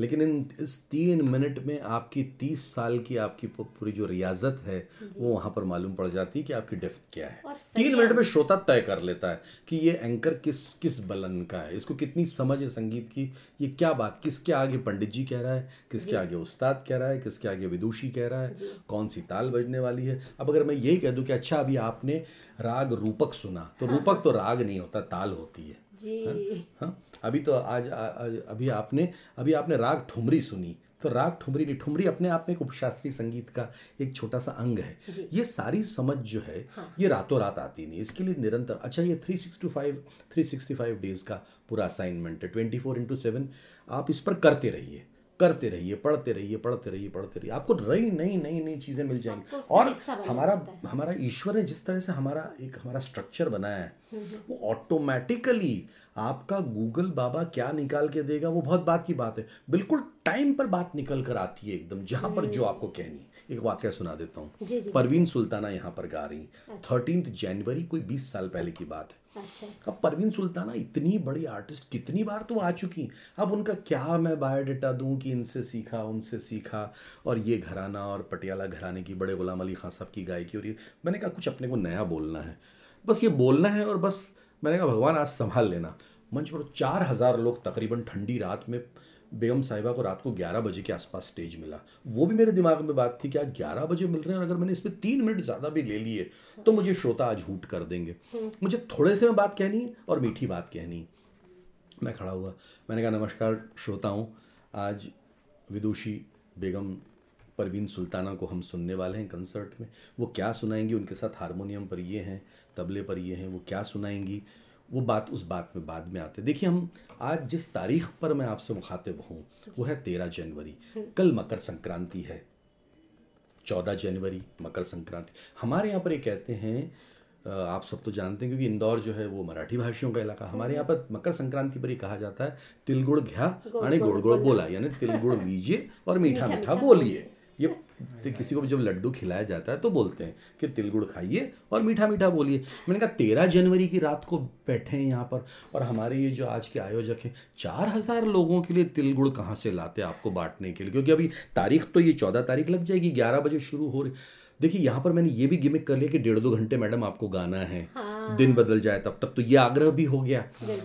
लेकिन इन इस तीन मिनट में आपकी तीस साल की आपकी पूरी जो रियाजत है वो वहाँ पर मालूम पड़ जाती है कि आपकी डेप्थ क्या है। तीन मिनट में श्रोता तय कर लेता है कि ये एंकर किस किस बलन का है इसको कितनी समझ है संगीत की ये क्या बात किसके आगे पंडित जी कह रहा है किसके आगे उस्ताद कह रहा है किसके आगे विदुषी कह रहा है कौन सी ताल बजने वाली है। अब अगर मैं यही कह दूँ कि अच्छा अभी आपने राग रूपक सुना तो रूपक तो राग नहीं होता ताल होती है। जी। हाँ अभी तो आज आ, आज अभी आपने अभी आपने राग ठुमरी सुनी। तो राग ठुमरी नहीं ठुमरी अपने आप में एक उपशास्त्रीय संगीत का एक छोटा सा अंग है। ये सारी समझ जो है हाँ। ये रातों रात आती नहीं। इसके लिए निरंतर अच्छा ये three sixty five three sixty five days का पूरा असाइनमेंट है। ट्वेंटी फोर इंटू सेवन आप इस पर करते रहिए। करते रहिए पढ़ते रहिए पढ़ते रहिए पढ़ते रहिए। आपको नई नई नई नई चीज़ें मिल जाएँगी। और हमारा हमारा ईश्वर ने जिस तरह से हमारा एक हमारा स्ट्रक्चर बनाया है वो ऑटोमेटिकली आपका गूगल बाबा क्या निकाल के देगा वो बहुत बात की बात है। बिल्कुल टाइम पर बात निकल कर आती है एकदम जहाँ पर जो आपको कहनी एक वाक्य सुना देता हूँ। परवीन सुल्ताना यहाँ पर गा रही। थर्टीन जनवरी कोई बीस साल पहले की बात है। अच्छा। अब परवीन सुल्ताना इतनी बड़ी आर्टिस्ट कितनी बार तो आ चुकी अब उनका क्या मैं बायोडाटा दूँ कि इनसे सीखा, उनसे सीखा? और ये घराना और पटियाला घराने की, बड़े गुलाम अली खान साहब की गायकी और ये मैंने कहा, कुछ अपने को नया बोलना है। बस ये बोलना है और बस मैंने कहा, भगवान आज संभाल लेना। मंच पर चार हज़ार लोग तकरीबन ठंडी रात में बेगम साहिबा को रात को 11 बजे के आसपास स्टेज मिला। वो भी मेरे दिमाग में बात थी कि आज 11 बजे मिल रहे हैं और अगर मैंने इसमें तीन मिनट ज़्यादा भी ले लिए तो मुझे श्रोता आज हूट कर देंगे। मुझे थोड़े से में बात कहनी है और मीठी बात कहनी। है मैं खड़ा हुआ। मैंने कहा नमस्कार श्रोताओं। आज विदुषी बेगम परवीन सुल्ताना को हम सुनने वाले हैं कंसर्ट में। वो क्या सुनाएँगी? उनके साथ हारमोनियम पर ये हैं तबले पर ये हैं वो क्या सुनाएँगी? वो बात उस बात में बाद में आते देखिए हम आज जिस तारीख पर मैं आपसे मुखातिब हूँ वो है तेरह जनवरी। कल मकर संक्रांति है। चौदह जनवरी मकर संक्रांति। हमारे यहाँ पर ये कहते हैं आप सब तो जानते हैं क्योंकि इंदौर जो है वो मराठी भाषियों का इलाका हमारे यहाँ पर मकर संक्रांति पर ही कहा जाता है तिलगुड़ घ्या आणि गोड़ गोड़ बोला। यानी तिलगुड़ लीजिए और मीठा मीठा। बोलिए। ये तो किसी को भी जब लड्डू खिलाया जाता है तो बोलते हैं कि तिलगुड़ खाइए और मीठा मीठा बोलिए। मैंने कहा तेरह जनवरी की रात को बैठे हैं यहाँ पर और हमारे ये जो आज के आयोजक हैं चार हज़ार लोगों के लिए तिलगुड़ कहाँ से लाते हैं आपको बांटने के लिए? क्योंकि अभी तारीख तो ये चौदह तारीख लग जाएगी ग्यारह बजे शुरू हो रही देखिए यहाँ पर मैंने ये भी गिमिक कर लिया कि डेढ़ दो घंटे मैडम आपको गाना है हाँ। दिन बदल जाए तब तक। तो ये आग्रह भी हो गया।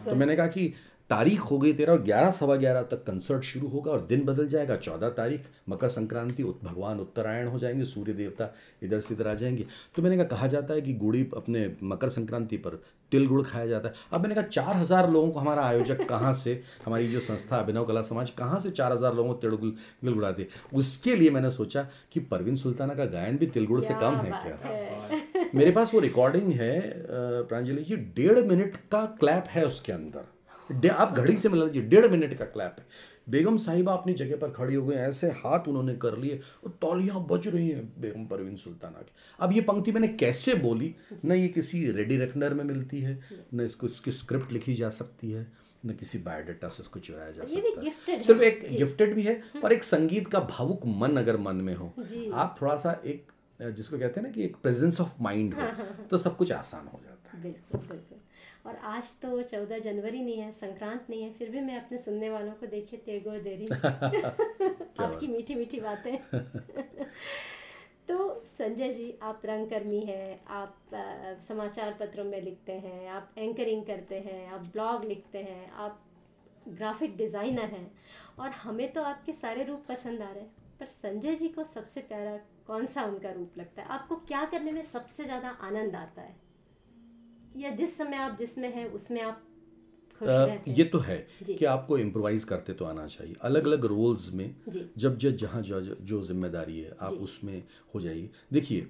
तो मैंने कहा कि तारीख हो गई तेरह और ग्यारह सवा ग्यारह तक कंसर्ट शुरू होगा और दिन बदल जाएगा। चौदह तारीख मकर संक्रांति भगवान उत्तरायण हो जाएँगे सूर्य देवता इधर से इधर आ जाएँगे। तो मैंने कहा कहा जाता है कि गुड़ी अपने मकर संक्रांति पर तिल गुड़ खाया जाता है। अब मैंने कहा चार हज़ार लोगों को हमारा आयोजक कहाँ से हमारी जो संस्था अभिनव कला समाज कहाँ से चार हज़ार लोगों को तिलगुड़ तिलगुड़ाती है? उसके लिए मैंने सोचा कि परवीन सुल्ताना का गायन भी तिलगुड़ से कम है क्या? मेरे पास वो रिकॉर्डिंग है प्रांजलि जी डेढ़ मिनट का क्लैप है उसके अंदर। आप घड़ी से मिला लीजिए डेढ़ मिनट का क्लैप है। बेगम साहिबा अपनी जगह पर खड़ी हो गई ऐसे हाथ उन्होंने कर लिए और तौलियाँ बज रही हैं बेगम परवीन सुल्ताना की। अब ये पंक्ति मैंने कैसे बोली? न ये किसी रेडी रेकनर में मिलती है न इसको इसकी स्क्रिप्ट लिखी जा सकती है न किसी बायोडाटा से इसको चुराया जा सकता है। सिर्फ़ एक गिफ्टेड भी है और एक संगीत का भावुक मन अगर मन में हो आप थोड़ा सा एक जिसको कहते हैं ना कि एक प्रेजेंस ऑफ़ माइंड हो हाँ, हाँ, हाँ। तो सब कुछ आसान हो जाता है। बिल्कुल बिल्कुल। और आज तो चौदह जनवरी नहीं है संक्रांत नहीं है फिर भी मैं अपने सुनने वालों को देखिए तेगो दे रही आपकी मीठी मीठी बातें। तो संजय जी आप रंगकर्मी हैं आप आ, समाचार पत्रों में लिखते हैं आप एंकरिंग करते हैं आप ब्लॉग लिखते हैं आप ग्राफिक डिज़ाइनर हैं और हमें तो आपके सारे रूप पसंद आ रहे हैं। पर संजय जी को सबसे प्यारा कौन सा उनका रूप लगता है? आपको क्या करने में सबसे ज़्यादा आनंद आता है? या जिस समय आप जिसमें हैं उसमें आप खुश रहते ये तो है कि आपको इम्प्रोवाइज करते तो आना चाहिए। अलग अलग रोल्स में जब जब जहाँ जो जो ज़िम्मेदारी है आप उसमें हो जाइए। देखिए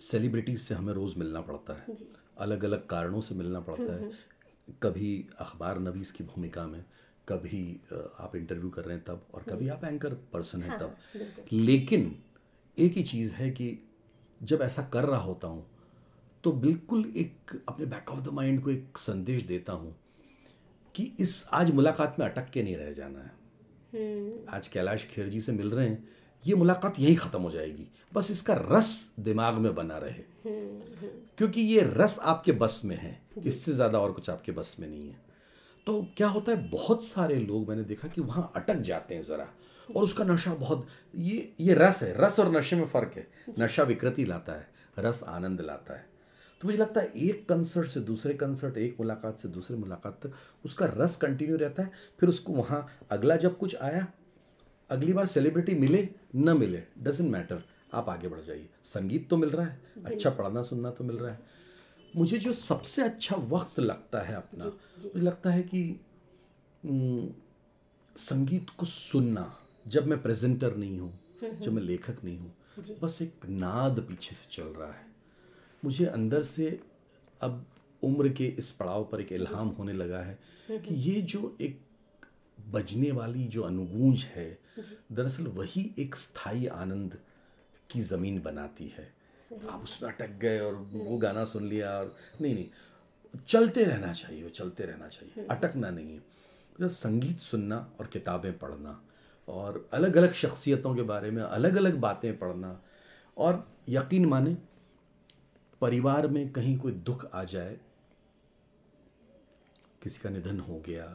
सेलिब्रिटीज से हमें रोज़ मिलना पड़ता है। अलग अलग कारणों से मिलना पड़ता हम्म, है। हम्म। कभी अखबार नवीस की भूमिका में कभी आप इंटरव्यू कर रहे हैं तब और कभी आप एंकर पर्सन हैं हाँ, तब। लेकिन एक ही चीज़ है कि जब ऐसा कर रहा होता हूँ तो बिल्कुल एक अपने बैक ऑफ़ द माइंड को एक संदेश देता हूँ कि इस आज मुलाकात में अटक के नहीं रह जाना है। हम्म। आज कैलाश खेर जी से मिल रहे हैं ये मुलाकात यही ख़त्म हो जाएगी। बस इसका रस दिमाग में बना रहे। क्योंकि ये रस आपके बस में है इससे ज़्यादा और कुछ आपके बस में नहीं है। तो क्या होता है बहुत सारे लोग मैंने देखा कि वहाँ अटक जाते हैं ज़रा और उसका नशा बहुत ये ये रस है रस और नशे में फ़र्क है। नशा विकृति लाता है रस आनंद लाता है। तो मुझे लगता है एक कंसर्ट से दूसरे कंसर्ट एक मुलाकात से दूसरे मुलाकात तक उसका रस कंटिन्यू रहता है फिर उसको वहाँ अगला जब कुछ आया अगली बार सेलिब्रिटी मिले न मिले डजेंट मैटर आप आगे बढ़ जाइए। संगीत तो मिल रहा है अच्छा पढ़ना सुनना तो मिल रहा है। मुझे जो सबसे अच्छा वक्त लगता है अपना मुझे लगता है कि संगीत को सुनना जब मैं प्रेजेंटर नहीं हूँ हम्म, जब मैं हम्म। लेखक नहीं हूँ बस एक नाद पीछे से चल रहा है। मुझे अंदर से अब उम्र के इस पड़ाव पर एक इल्हाम होने लगा है कि ये जो एक बजने वाली जो अनुगूंज है दरअसल वही एक स्थायी आनंद की ज़मीन बनाती है। आप उसमें अटक गए और वो गाना सुन लिया और नहीं नहीं चलते रहना चाहिए चलते रहना चाहिए हम्म। अटकना नहीं है। तो संगीत सुनना और किताबें पढ़ना और अलग अलग शख्सियतों के बारे में अलग अलग बातें पढ़ना और यकीन माने परिवार में कहीं कोई दुख आ जाए किसी का निधन हो गया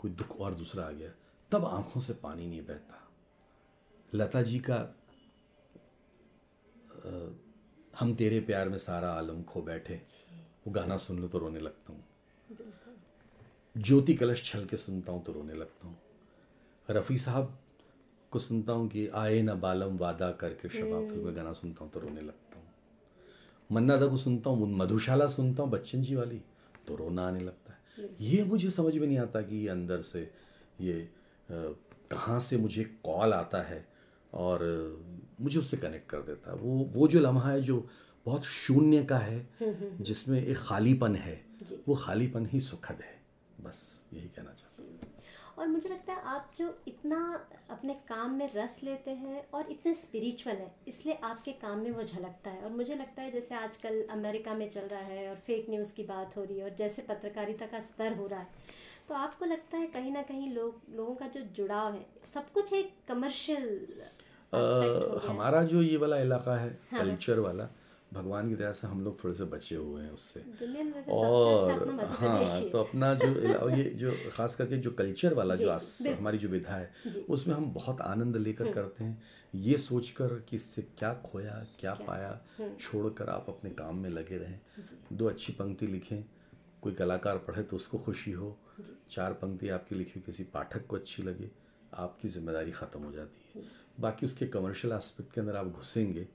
कोई दुख और दूसरा आ गया तब आँखों से पानी नहीं बहता। लता जी का आ, हम तेरे प्यार में सारा आलम खो बैठे वो गाना सुन लो तो रोने लगता हूँ। ज्योति कलश छल के सुनता हूँ तो रोने लगता हूँ। रफ़ी साहब को सुनता हूँ कि आए न बालम वादा करके शबाब फ़िल्म में गाना सुनता हूँ तो रोने लगता मन्ना दा को सुनता हूँ मधुशाला सुनता हूँ बच्चन जी वाली तो रोना आने लगता है। ये मुझे समझ में नहीं आता कि ये अंदर से ये कहाँ से मुझे कॉल आता है और मुझे उससे कनेक्ट कर देता है। वो वो जो लम्हा है जो बहुत शून्य का है जिसमें एक खालीपन है वो खालीपन ही सुखद है। बस यही कहना चाहता हूँ। और मुझे लगता है आप जो इतना अपने काम में रस लेते हैं और इतने स्पिरिचुअल है इसलिए आपके काम में वो झलकता है। और मुझे लगता है जैसे आजकल अमेरिका में चल रहा है और फेक न्यूज़ की बात हो रही है और जैसे पत्रकारिता का स्तर हो रहा है तो आपको लगता है कहीं ना कहीं लोग लोगों का जो जुड़ाव है सब कुछ एक कमर्शियल हमारा जो ये वाला इलाका है कल्चर वाला भगवान की दया से हम लोग थोड़े से बचे हुए हैं उससे अच्छा और हाँ। तो अपना जो ये जो खास करके जो कल्चर वाला जो आस- हमारी जो विधा है हम्म। उसमें हम बहुत आनंद लेकर करते हैं ये सोचकर कि इससे क्या खोया क्या क्या? पाया हम्म। छोड़कर आप अपने काम में लगे रहें दो अच्छी पंक्ति लिखें कोई कलाकार पढ़े तो उसको खुशी हो चार पंक्ति आपकी लिखी किसी पाठक को अच्छी लगे आपकी ज़िम्मेदारी ख़त्म हो जाती है बाकी उसके कमर्शियल एस्पेक्ट के अंदर आप घुसेंगे.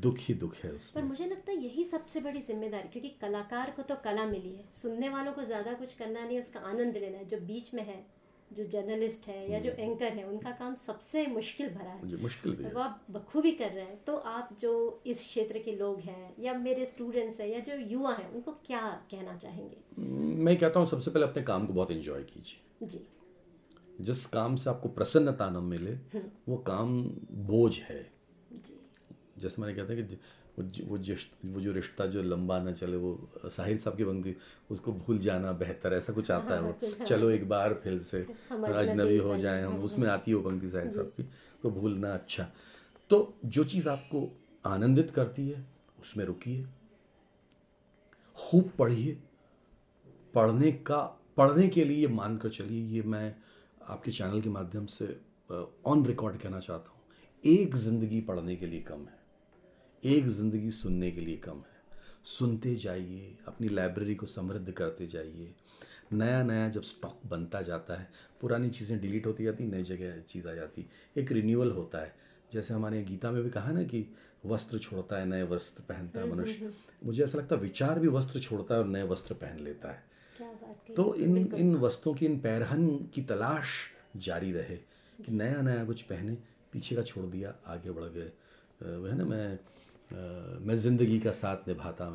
दुख ही दुख है उसमें। पर मुझे लगता है यही सबसे बड़ी ज़िम्मेदारी क्योंकि कलाकार को तो कला मिली है। सुनने वालों को ज़्यादा कुछ करना नहीं उसका आनंद लेना है। जो बीच में है जो जर्नलिस्ट है या जो एंकर है उनका काम सबसे मुश्किल भरा है। मुश्किल भी है। वो आप बखूबी कर रहे हैं। तो आप जो इस क्षेत्र के लोग हैं या मेरे स्टूडेंट्स हैं या जो युवा हैं उनको क्या कहना चाहेंगे? मैं कहता हूँ सबसे पहले अपने काम को बहुत एंजॉय कीजिए। जी। जिस काम से आपको प्रसन्नता न मिले वो काम बोझ है। जैसे मैंने कहता है कि वो वो वो जो रिश्ता जो लंबा ना चले वो साहिर साहब की पंक्ति उसको भूल जाना बेहतर ऐसा कुछ आता है वो। चलो एक बार फिर से अजनबी हो जाए हम। उसमें आती है वो पंक्ति साहिर साहब की तो भूलना अच्छा। तो जो चीज़ आपको आनंदित करती है उसमें रुकिए। खूब पढ़िए। पढ़ने का पढ़ने के लिए मानकर चलिए। ये मैं आपके चैनल के माध्यम से ऑन रिकॉर्ड कहना चाहता हूँ। एक ज़िंदगी पढ़ने के लिए कम है। एक ज़िंदगी सुनने के लिए कम है। सुनते जाइए अपनी लाइब्रेरी को समृद्ध करते जाइए। नया नया जब स्टॉक बनता जाता है पुरानी चीज़ें डिलीट होती जाती नई जगह चीज़ आ जाती। एक रिन्यूअल होता है। जैसे हमारे गीता में भी कहा ना कि वस्त्र छोड़ता है नए वस्त्र पहनता है मनुष्य। मुझे ऐसा लगता है विचार भी वस्त्र छोड़ता है और नए वस्त्र पहन लेता है। तो इन इन वस्तुओं की इन पैरहन की तलाश जारी रहे कि नया नया कुछ पहने पीछे का छोड़ दिया आगे बढ़ गए। वह है ना मैं मैं ज़िंदगी का साथ निभाता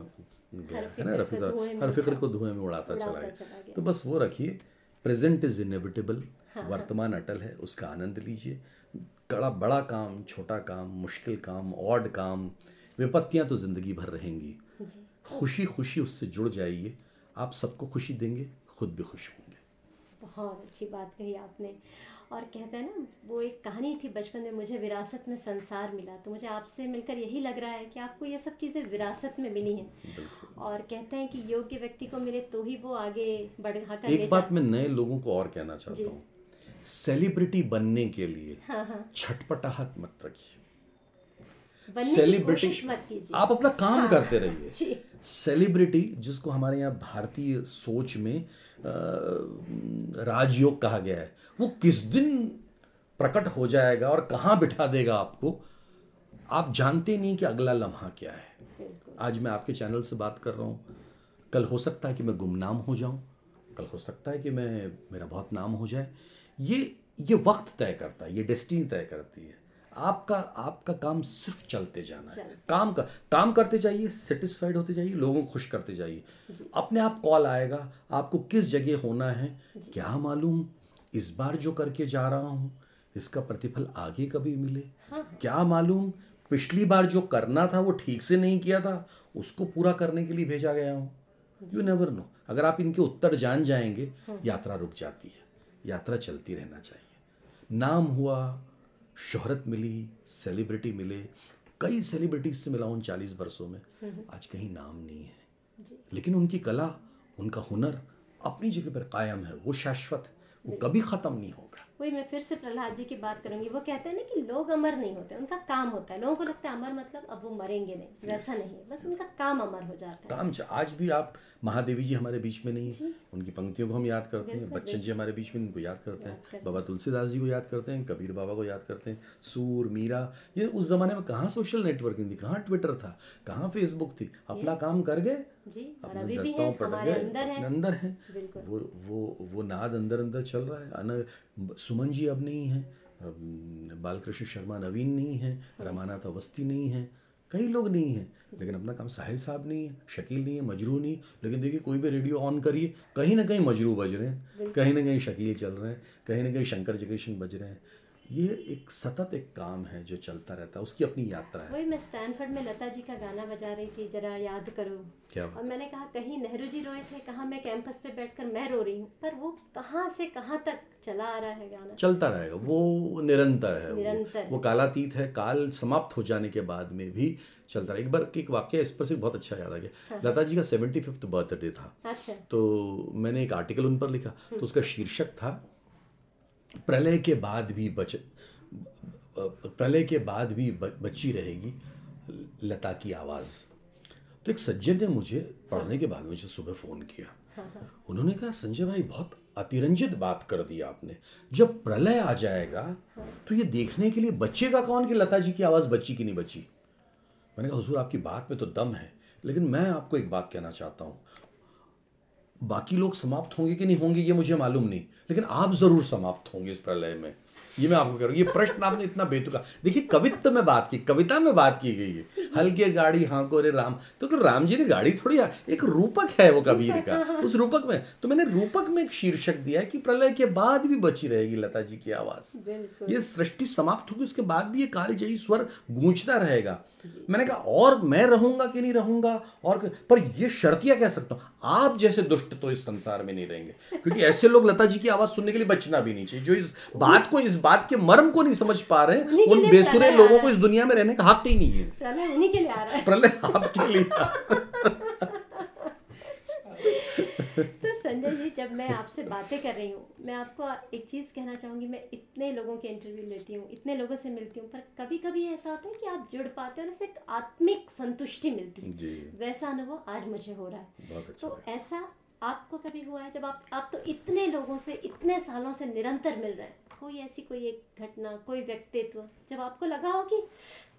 गया है ना रफी साहब हर फ़िक्र को धुएँ में उड़ाता चला गया। तो बस वो रखिए प्रेजेंट इज़ इनएविटेबल वर्तमान अटल है उसका आनंद लीजिए। बड़ा बड़ा काम छोटा काम मुश्किल काम ऑड काम विपत्तियाँ तो ज़िंदगी भर रहेंगी। खुशी खुशी उससे जुड़ जाइए। आप सबको खुशी देंगे खुद भी खुश होंगे। बहुत अच्छी बात कही आपने। और कहते हैं ना वो एक कहानी थी बचपन में मुझे विरासत में संसार मिला। तो मुझे आपसे मिलकर यही लग रहा है कि आपको ये सब चीज़ें विरासत में मिली हैं। और कहते हैं कि योग्य व्यक्ति को मिले तो ही वो आगे बढ़ा कर एक बात मैं नए लोगों को और कहना चाहता हूँ। सेलिब्रिटी बनने के लिए हाँ हाँ। छटपटाहट मत रखिए। सेलिब्रिटी आप अपना काम करते रहिए। सेलिब्रिटी जिसको हमारे यहाँ भारतीय सोच में राजयोग कहा गया है। वो किस दिन प्रकट हो जाएगा और कहाँ बिठा देगा आपको आप जानते नहीं कि अगला लम्हा क्या है। आज मैं आपके चैनल से बात कर रहा हूँ। कल हो सकता है कि मैं गुमनाम हो जाऊँ। कल हो सकता है कि मैं मेरा बहुत नाम हो जाए। ये ये वक्त तय करता है ये डेस्टिनी तय करती है। आपका आपका काम सिर्फ़ चलते जाना है। काम का काम करते जाइए सेटिस्फाइड होते जाइए लोगों को खुश करते जाइए। अपने आप कॉल आएगा आपको किस जगह होना है क्या मालूम इस बार जो करके जा रहा हूँ इसका प्रतिफल आगे कभी मिले? हाँ। क्या मालूम पिछली बार जो करना था वो ठीक से नहीं किया था उसको पूरा करने के लिए भेजा गया हूँ। यू नेवर नो अगर आप इनके उत्तर जान जाएँगे यात्रा रुक जाती है। यात्रा चलती रहना चाहिए। नाम हुआ शोहरत मिली सेलिब्रिटी मिले कई सेलिब्रिटीज से मिला उन चालीस वर्षों में। आज कहीं नाम नहीं है। लेकिन उनकी कला उनका हुनर अपनी जगह पर कायम है वो शाश्वत है वो कभी ख़त्म नहीं होगा। वही मैं फिर से प्रहलाद जी की बात करूँगी। वो कहते हैं ना कि लोग अमर नहीं होते उनका काम होता है। लोगों को लगता है अमर मतलब अब वो मरेंगे नहीं वैसा नहीं बस उनका काम अमर हो जाता है। काम आज भी आप महादेवी जी हमारे बीच में नहीं है। उनकी पंक्तियों को हम याद करते हैं बच्चन जी हमारे बीच में उनको याद करते हैं बाबा तुलसीदास जी को याद करते हैं कबीर बाबा को याद करते हैं सूर मीरा ये उस जमाने में कहाँ सोशल नेटवर्किंग थी कहाँ ट्विटर था कहाँ फेसबुक थी? अपना काम कर गए। अपने दस्ताओं पर गए अंदर है। अंदर है। वो वो वो नाद अंदर अंदर चल रहा है। अन सुमन जी अब नहीं है बालकृष्ण शर्मा नवीन नहीं है रमानाथ अवस्थी नहीं है। कई लोग नहीं हैं लेकिन अपना काम साहिल साहब नहीं है शकील नहीं है मजरू नहीं लेकिन देखिए कोई भी रेडियो ऑन करिए कहीं ना कहीं मजरू बज रहे हैं कहीं ना कहीं शकील चल रहे हैं कहीं ना कहीं शंकर जगेशन बज रहे हैं। ये एक सतत एक काम है जो चलता रहता है उसकी अपनी यात्रा है। वही मैं स्टैनफोर्ड में लता जी का गाना बजा रही थी जरा याद करो। क्या बात। और मैंने कहा कहीं नेहरू जी रोए थे कहाँ मैं कैंपस पे बैठकर मैं रो रही हूँ? पर वो कहाँ से कहाँ तक चला आ रहा है गाना? चलता रहेगा वो निरंतर है निरंतर। वो वो कालातीत है काल समाप्त हो जाने के बाद में भी चलता रहा एक बार एक वाक्य इस पर से बहुत अच्छा याद आ गया। लता जी का सेवेंटी फिफ्थ बर्थडे था। अच्छा। तो मैंने एक आर्टिकल उन पर लिखा तो उसका शीर्षक था प्रलय के बाद भी बच, प्रलय के बाद भी बची रहेगी लता की आवाज़। तो एक सज्जन ने मुझे पढ़ने के बाद मुझे सुबह फ़ोन किया। उन्होंने कहा, संजय भाई, बहुत अतिरंजित बात कर दी आपने। जब प्रलय आ जाएगा तो ये देखने के लिए बचेगा कौन कि लता जी की आवाज़ बची कि नहीं बची? मैंने कहा, हुजूर, आपकी बात में तो दम है, लेकिन मैं आपको एक बात कहना चाहता हूँ। बाकी लोग समाप्त होंगे कि नहीं होंगे ये मुझे मालूम नहीं। लेकिन आप ज़रूर समाप्त होंगे इस प्रलय में। ये मैं आपको कह रहा हूँ ये प्रश्न आपने इतना बेतुका देखिए कवित्व में बात की कविता में बात की गई है। हल्के गाड़ी हाँको रे राम। तो राम जी ने गाड़ी थोड़ी आ- एक रूपक है वो कबीर का उस रूपक में। तो मैंने रूपक में एक शीर्षक दिया है कि प्रलय के बाद भी बची रहेगी लता जी की आवाज़। ये सृष्टि समाप्त होगी उसके बाद भी ये कालजयी स्वर गूंजता रहेगा। मैंने कहा और मैं रहूँगा कि नहीं रहूँगा? और पर ये शर्तिया कह सकता हूँ। आप जैसे दुष्ट तो इस संसार में नहीं रहेंगे। क्योंकि ऐसे लोग लता जी की आवाज़ सुनने के लिए बचना भी नहीं चाहिए। जो इस बात को इस बात के मर्म को नहीं समझ पा रहे उन बेसुरे लोगों को इस दुनिया में रहने का हक ही नहीं है। प्रलय उन्हीं के लिए आ रहा है। प्रलय आपके लिए। तो संजय जी जब मैं आपसे बातें कर रही हूँ मैं आपको एक चीज़ कहना चाहूँगी मैं इतने लोगों के इंटरव्यू लेती हूँ इतने लोगों से मिलती हूँ पर कभी कभी ऐसा होता है कि आप जुड़ पाते हो और एक आत्मिक संतुष्टि मिलती है। वैसा अनुभव आज मुझे हो रहा है। अच्छा तो ऐसा आपको कभी हुआ है जब आप आप तो इतने लोगों से इतने सालों से निरंतर मिल रहे हैं कोई ऐसी कोई एक घटना कोई व्यक्तित्व जब आपको लगा हो कि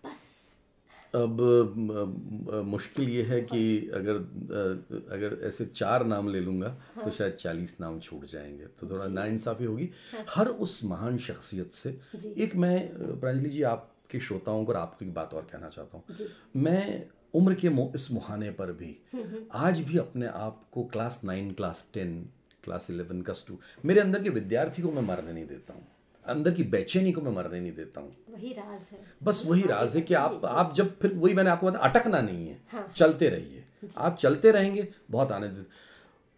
बस अब मुश्किल ये है कि अगर अगर ऐसे चार नाम ले लूँगा तो शायद चालीस नाम छूट जाएँगे। तो थोड़ा नाइंसाफ़ी होगी। हाँ। हर उस महान शख्सियत से एक मैं प्रांजलि जी आपके श्रोताओं को और आपको एक बात और कहना चाहता हूँ। मैं उम्र के मो- इस मुहाने पर भी आज भी अपने आप को class nine class ten class eleven class two मेरे अंदर के विद्यार्थी को मैं मरने नहीं देता हूँ। अंदर की बेचैनी को मैं मरने नहीं देता हूँ। वही राज है। बस वही राज है कि आप आप जब फिर वही मैंने आपको बताया अटकना नहीं है। चलते रहिए। आप चलते रहेंगे बहुत आनंद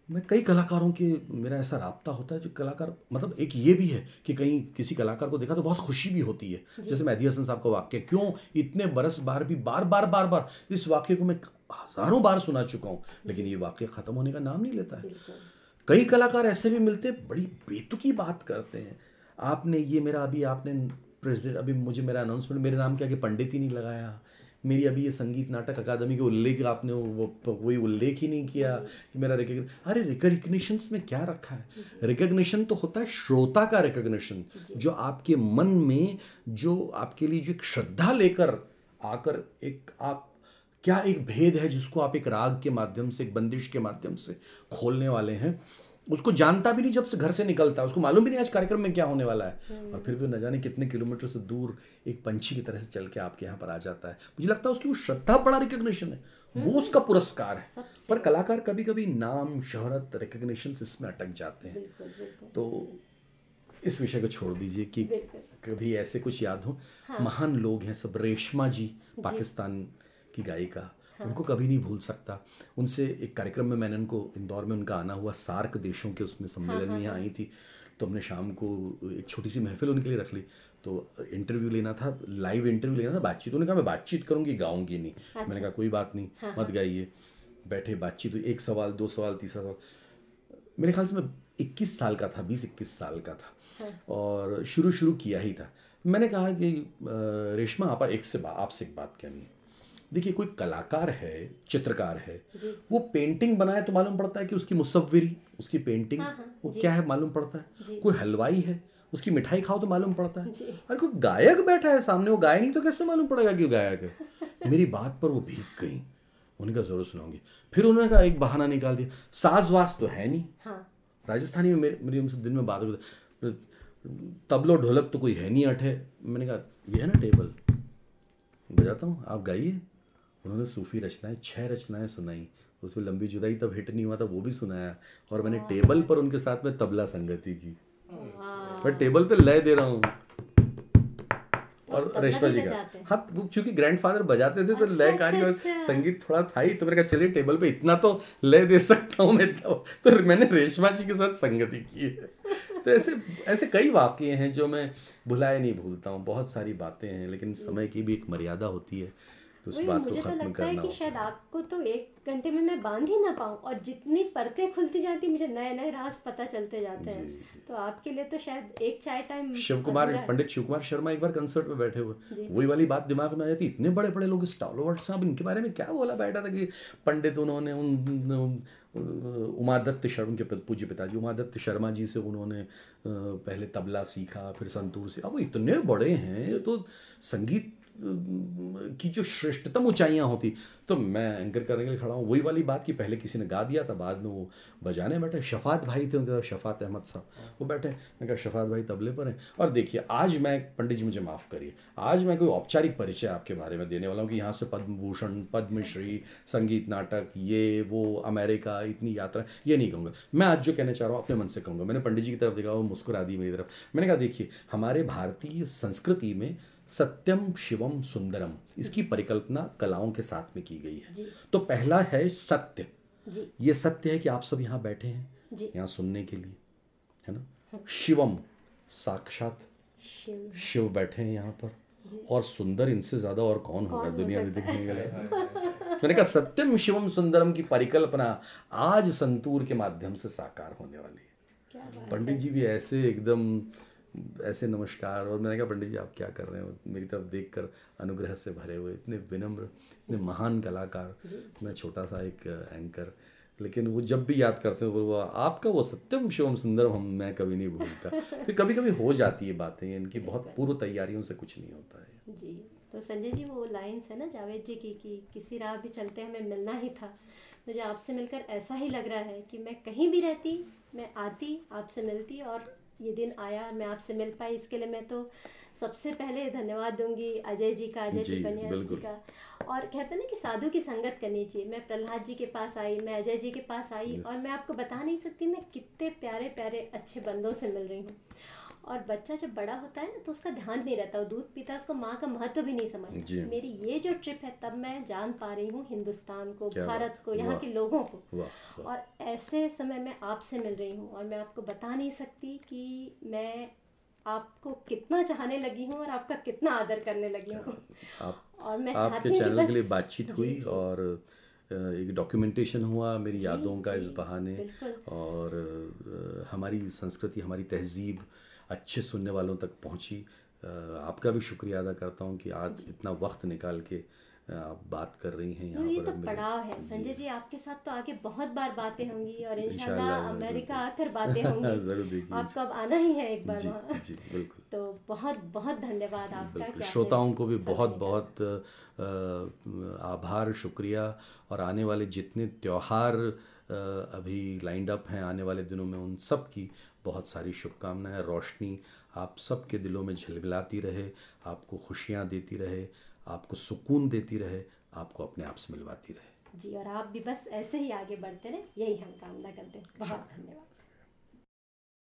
मैं कई कलाकारों के मेरा ऐसा राब्ता होता है जो कलाकार मतलब एक ये भी है कि कहीं किसी कलाकार को देखा तो बहुत खुशी भी होती है। जैसे मैं हसन साहब का वाक्य क्यों इतने बरस बार भी बार बार बार बार? इस वाक्य को मैं हज़ारों बार सुना चुका हूँ। लेकिन ये वाक्य खत्म होने का नाम नहीं लेता है। कई कलाकार ऐसे भी मिलते हैं बड़ी बेतुकी बात करते हैं। आपने ये मेरा अभी आपने प्रेसिडेंट अभी मुझे मेरा अनाउंसमेंट मेरे नाम के आगे पंडित ही नहीं लगाया। मेरी अभी ये संगीत नाटक अकादमी के उल्लेख आपने वो वही उल्लेख ही नहीं किया कि मेरा रिकग्नि अरे रिकग्निशंस में क्या रखा है? रिकग्निशन तो होता है श्रोता का रिकग्निशन जो आपके मन में जो आपके लिए जो एक श्रद्धा लेकर आकर एक आप क्या एक भेद है जिसको आप एक राग के माध्यम से एक बंदिश के माध्यम से खोलने वाले हैं? उसको जानता भी नहीं जब से घर से निकलता है। उसको मालूम भी नहीं आज कार्यक्रम में क्या होने वाला है। और फिर भी न जाने कितने किलोमीटर से दूर एक पंछी की तरह से चल के आपके यहाँ पर आ जाता है। मुझे लगता है उसकी वो श्रद्धा बड़ा रिकग्निशन है। वो उसका पुरस्कार है। पर कलाकार कभी कभी नाम शहरत रिकग्निशन इसमें अटक जाते हैं। बिल्कुल बिल्कुल। तो इस विषय को छोड़ दीजिए कि कभी ऐसे कुछ याद हो? महान लोग हैं सब रेशमा जी। पाकिस्तान की गायिका। उनको कभी नहीं भूल सकता। उनसे एक कार्यक्रम में मैंने उनको इंदौर में उनका आना हुआ सार्क देशों के उसमें सम्मेलन में यहाँ आई थी तो हमने शाम को एक छोटी सी महफिल उनके लिए रख ली। तो इंटरव्यू लेना था लाइव इंटरव्यू लेना था बातचीत उन्होंने कहा मैं बातचीत करूँगी गाऊँगी नहीं। मैंने कहा कोई बात नहीं मत गाइए बैठे बातचीत हुई एक सवाल दो सवाल तीसरा सवाल। मेरे ख्याल से मैं 21 साल का था 20 21 साल का था। और शुरू शुरू किया ही था। मैंने कहा कि रेशमा आप एक से आपसे एक बात कहनी है। देखिए कोई कलाकार है चित्रकार है वो पेंटिंग बनाए तो मालूम पड़ता है कि उसकी मुसव्विरी उसकी पेंटिंग हाँ, हाँ, वो क्या है मालूम पड़ता है? कोई हलवाई है उसकी मिठाई खाओ तो मालूम पड़ता है। अरे कोई गायक बैठा है सामने वो गाय नहीं तो कैसे मालूम पड़ेगा कि वो गायक है मेरी बात पर वो भीग गई। उन्होंने कहा ज़रूर सुनाऊँगी। फिर उन्होंने कहा एक बहाना निकाल दिया। साज वास तो है नहीं। हाँ। राजस्थानी में मेरी मेरी उनसे दिन में बात होती तबलो ढोलक तो कोई है नहीं अठे मैंने कहा ये है ना टेबल? बजाता हूँ आप गाइए। उन्होंने सूफी रचनाएँ छह रचनाएँ सुनाई। उसमें लंबी जुदाई तब हिट नहीं हुआ था वो भी सुनाया। और मैंने टेबल पर उनके साथ में तबला संगति की। मैं टेबल पे लय दे रहा हूँ। और रेशमा जी का। हाँ। वो चूँकि ग्रैंडफादर बजाते थे तो अच्छा, लयकारी अच्छा, और अच्छा। संगीत थोड़ा था ही तो मैंने कहा चलिए टेबल पे इतना तो लय दे सकता हूँ मैं इतना तो मैंने रेशमा जी के साथ संगति की है। तो ऐसे ऐसे कई वाक्य हैं जो मैं भुलाए नहीं भूलता हूँ। बहुत सारी बातें हैं लेकिन समय की भी एक मर्यादा होती है। तो उस बात को मुझे तो खत्म लगता है कि शायद आपको तो एक घंटे में मैं बाँध ही ना पाऊँ और जितनी परतें खुलती जाती मुझे नए नए राज पता चलते जाते हैं। तो आपके लिए तो शायद एक चाय टाइम शिव कुमार पंडित शिव कुमार शर्मा एक बार कंसर्ट में बैठे हुए। वही वाली बात दिमाग में आ जाती इतने बड़े बड़े लोग स्टॉलवर्ड साहब इनके बारे में क्या बोला बैठा था कि पंडित उन्होंने उन उमादत्त शर्मा उनके पित- पूज्य पिताजी उमादत्त शर्मा जी से उन्होंने पहले तबला सीखा फिर संतूर से। अब वो इतने बड़े हैं तो संगीत की जो श्रेष्ठतम ऊंचाइयाँ होती। तो मैं एंकर करने के लिए खड़ा हूँ। वही वाली बात कि पहले किसी ने गा दिया था बाद में वो बजाने बैठे। शफात भाई थे उनके शफात अहमद साहब, वो बैठे। मैं कहा, शफात भाई तबले पर हैं। और देखिए, आज मैं, पंडित जी मुझे माफ़ करिए, आज मैं कोई औपचारिक परिचय आपके बारे में देने वाला हूँ कि यहाँ से पद्म भूषण पद्मश्री, संगीत नाटक, ये, वो, अमेरिका, इतनी यात्रा, ये नहीं कहूँगा। मैं आज जो कहना चाह रहा हूँ, अपने मन से कहूँगा। मैंने पंडित जी की तरफ़ देखा, वो मुस्कुरा दी मेरी तरफ़। मैंने कहा, देखिए, हमारे भारतीय संस्कृति में सत्यम शिवम सुंदरम। इसकी परिकल्पना कलाओं के साथ में की गई है। तो पहला है सत्य। जी। ये सत्य है कि आप सब यहाँ बैठे हैं जी। यहाँ सुनने के लिए है ना? शिवम साक्षात शिव। शिव बैठे हैं यहाँ पर। और सुंदर इनसे ज़्यादा और कौन होगा दुनिया में दिखने के लिए? मैंने कहा सत्यम शिवम सुंदरम की परिकल्पना आज संतूर के माध्यम से साकार होने वाली है। पंडित जी भी ऐसे एकदम ऐसे नमस्कार और मैंने कहा पंडित जी आप क्या कर रहे हो? मेरी तरफ़ देखकर अनुग्रह से भरे हुए इतने विनम्र इतने महान कलाकार। मैं छोटा सा एक एंकर लेकिन वो जब भी याद करते हैं वो आपका वो सत्यम शिवम सुंदरम हम मैं कभी नहीं भूलता। फिर कभी कभी हो जाती है बातें इनकी बहुत पूर्व तैयारियों से कुछ नहीं होता है। जी तो संजय जी वो लाइन्स है ना जावेद जी की कि किसी राह भी चलते हमें मिलना ही था। मुझे आपसे मिलकर ऐसा ही लग रहा है कि मैं कहीं भी रहती मैं आती आपसे मिलती और ये दिन आया मैं आपसे मिल पाई। इसके लिए मैं तो सबसे पहले धन्यवाद दूँगी अजय जी का अजय जी, टिपनिया जी जी का। और कहते हैं ना कि साधु की संगत करनी चाहिए। मैं प्रहलाद जी के पास आई मैं अजय जी के पास आई और मैं आपको बता नहीं सकती मैं कितने प्यारे प्यारे अच्छे बंदों से मिल रही हूँ। और बच्चा जब बड़ा होता है ना तो उसका ध्यान नहीं रहता वो दूध पीता है उसको माँ का महत्व भी नहीं। समझता। मेरी ये जो ट्रिप है तब मैं जान पा रही हूँ हिंदुस्तान को भारत को यहाँ के लोगों को। और ऐसे समय में आपसे मिल रही हूँ और मैं आपको बता नहीं सकती कि मैं आपको कितना चाहने लगी हूँ और आपका कितना आदर करने लगी हूँ। और मैं आपके चैनल के लिए बातचीत हुई। और एक डॉक्यूमेंटेशन हुआ मेरी यादों का इस बहाने। और हमारी संस्कृति हमारी तहजीब अच्छे सुनने वालों तक पहुँची। आपका भी शुक्रिया अदा करता हूँ कि आज इतना वक्त निकाल के आप बात कर रही हैं यहाँ ये पर तो पड़ाव है। संजय जी आपके साथ तो आगे बहुत बार बातें होंगी और इंशाल्लाह, अमेरिका आकर बातें होंगी। ज़रूर देखिए। आपको अब आना ही है एक बार जी जी बिल्कुल। तो बहुत बहुत धन्यवाद आपका श्रोताओं को भी बहुत बहुत आभार शुक्रिया। और आने वाले जितने त्यौहार अभी लाइंड अप हैं आने वाले दिनों में उन सब की बहुत सारी शुभकामनाएँ रोशनी आप सबके दिलों में झिलमिलाती रहे आपको खुशियाँ देती रहे आपको सुकून देती रहे आपको अपने आप से मिलवाती रहे। जी और आप भी बस ऐसे ही आगे बढ़ते रहे यही हम कामना करते हैं। बहुत धन्यवाद।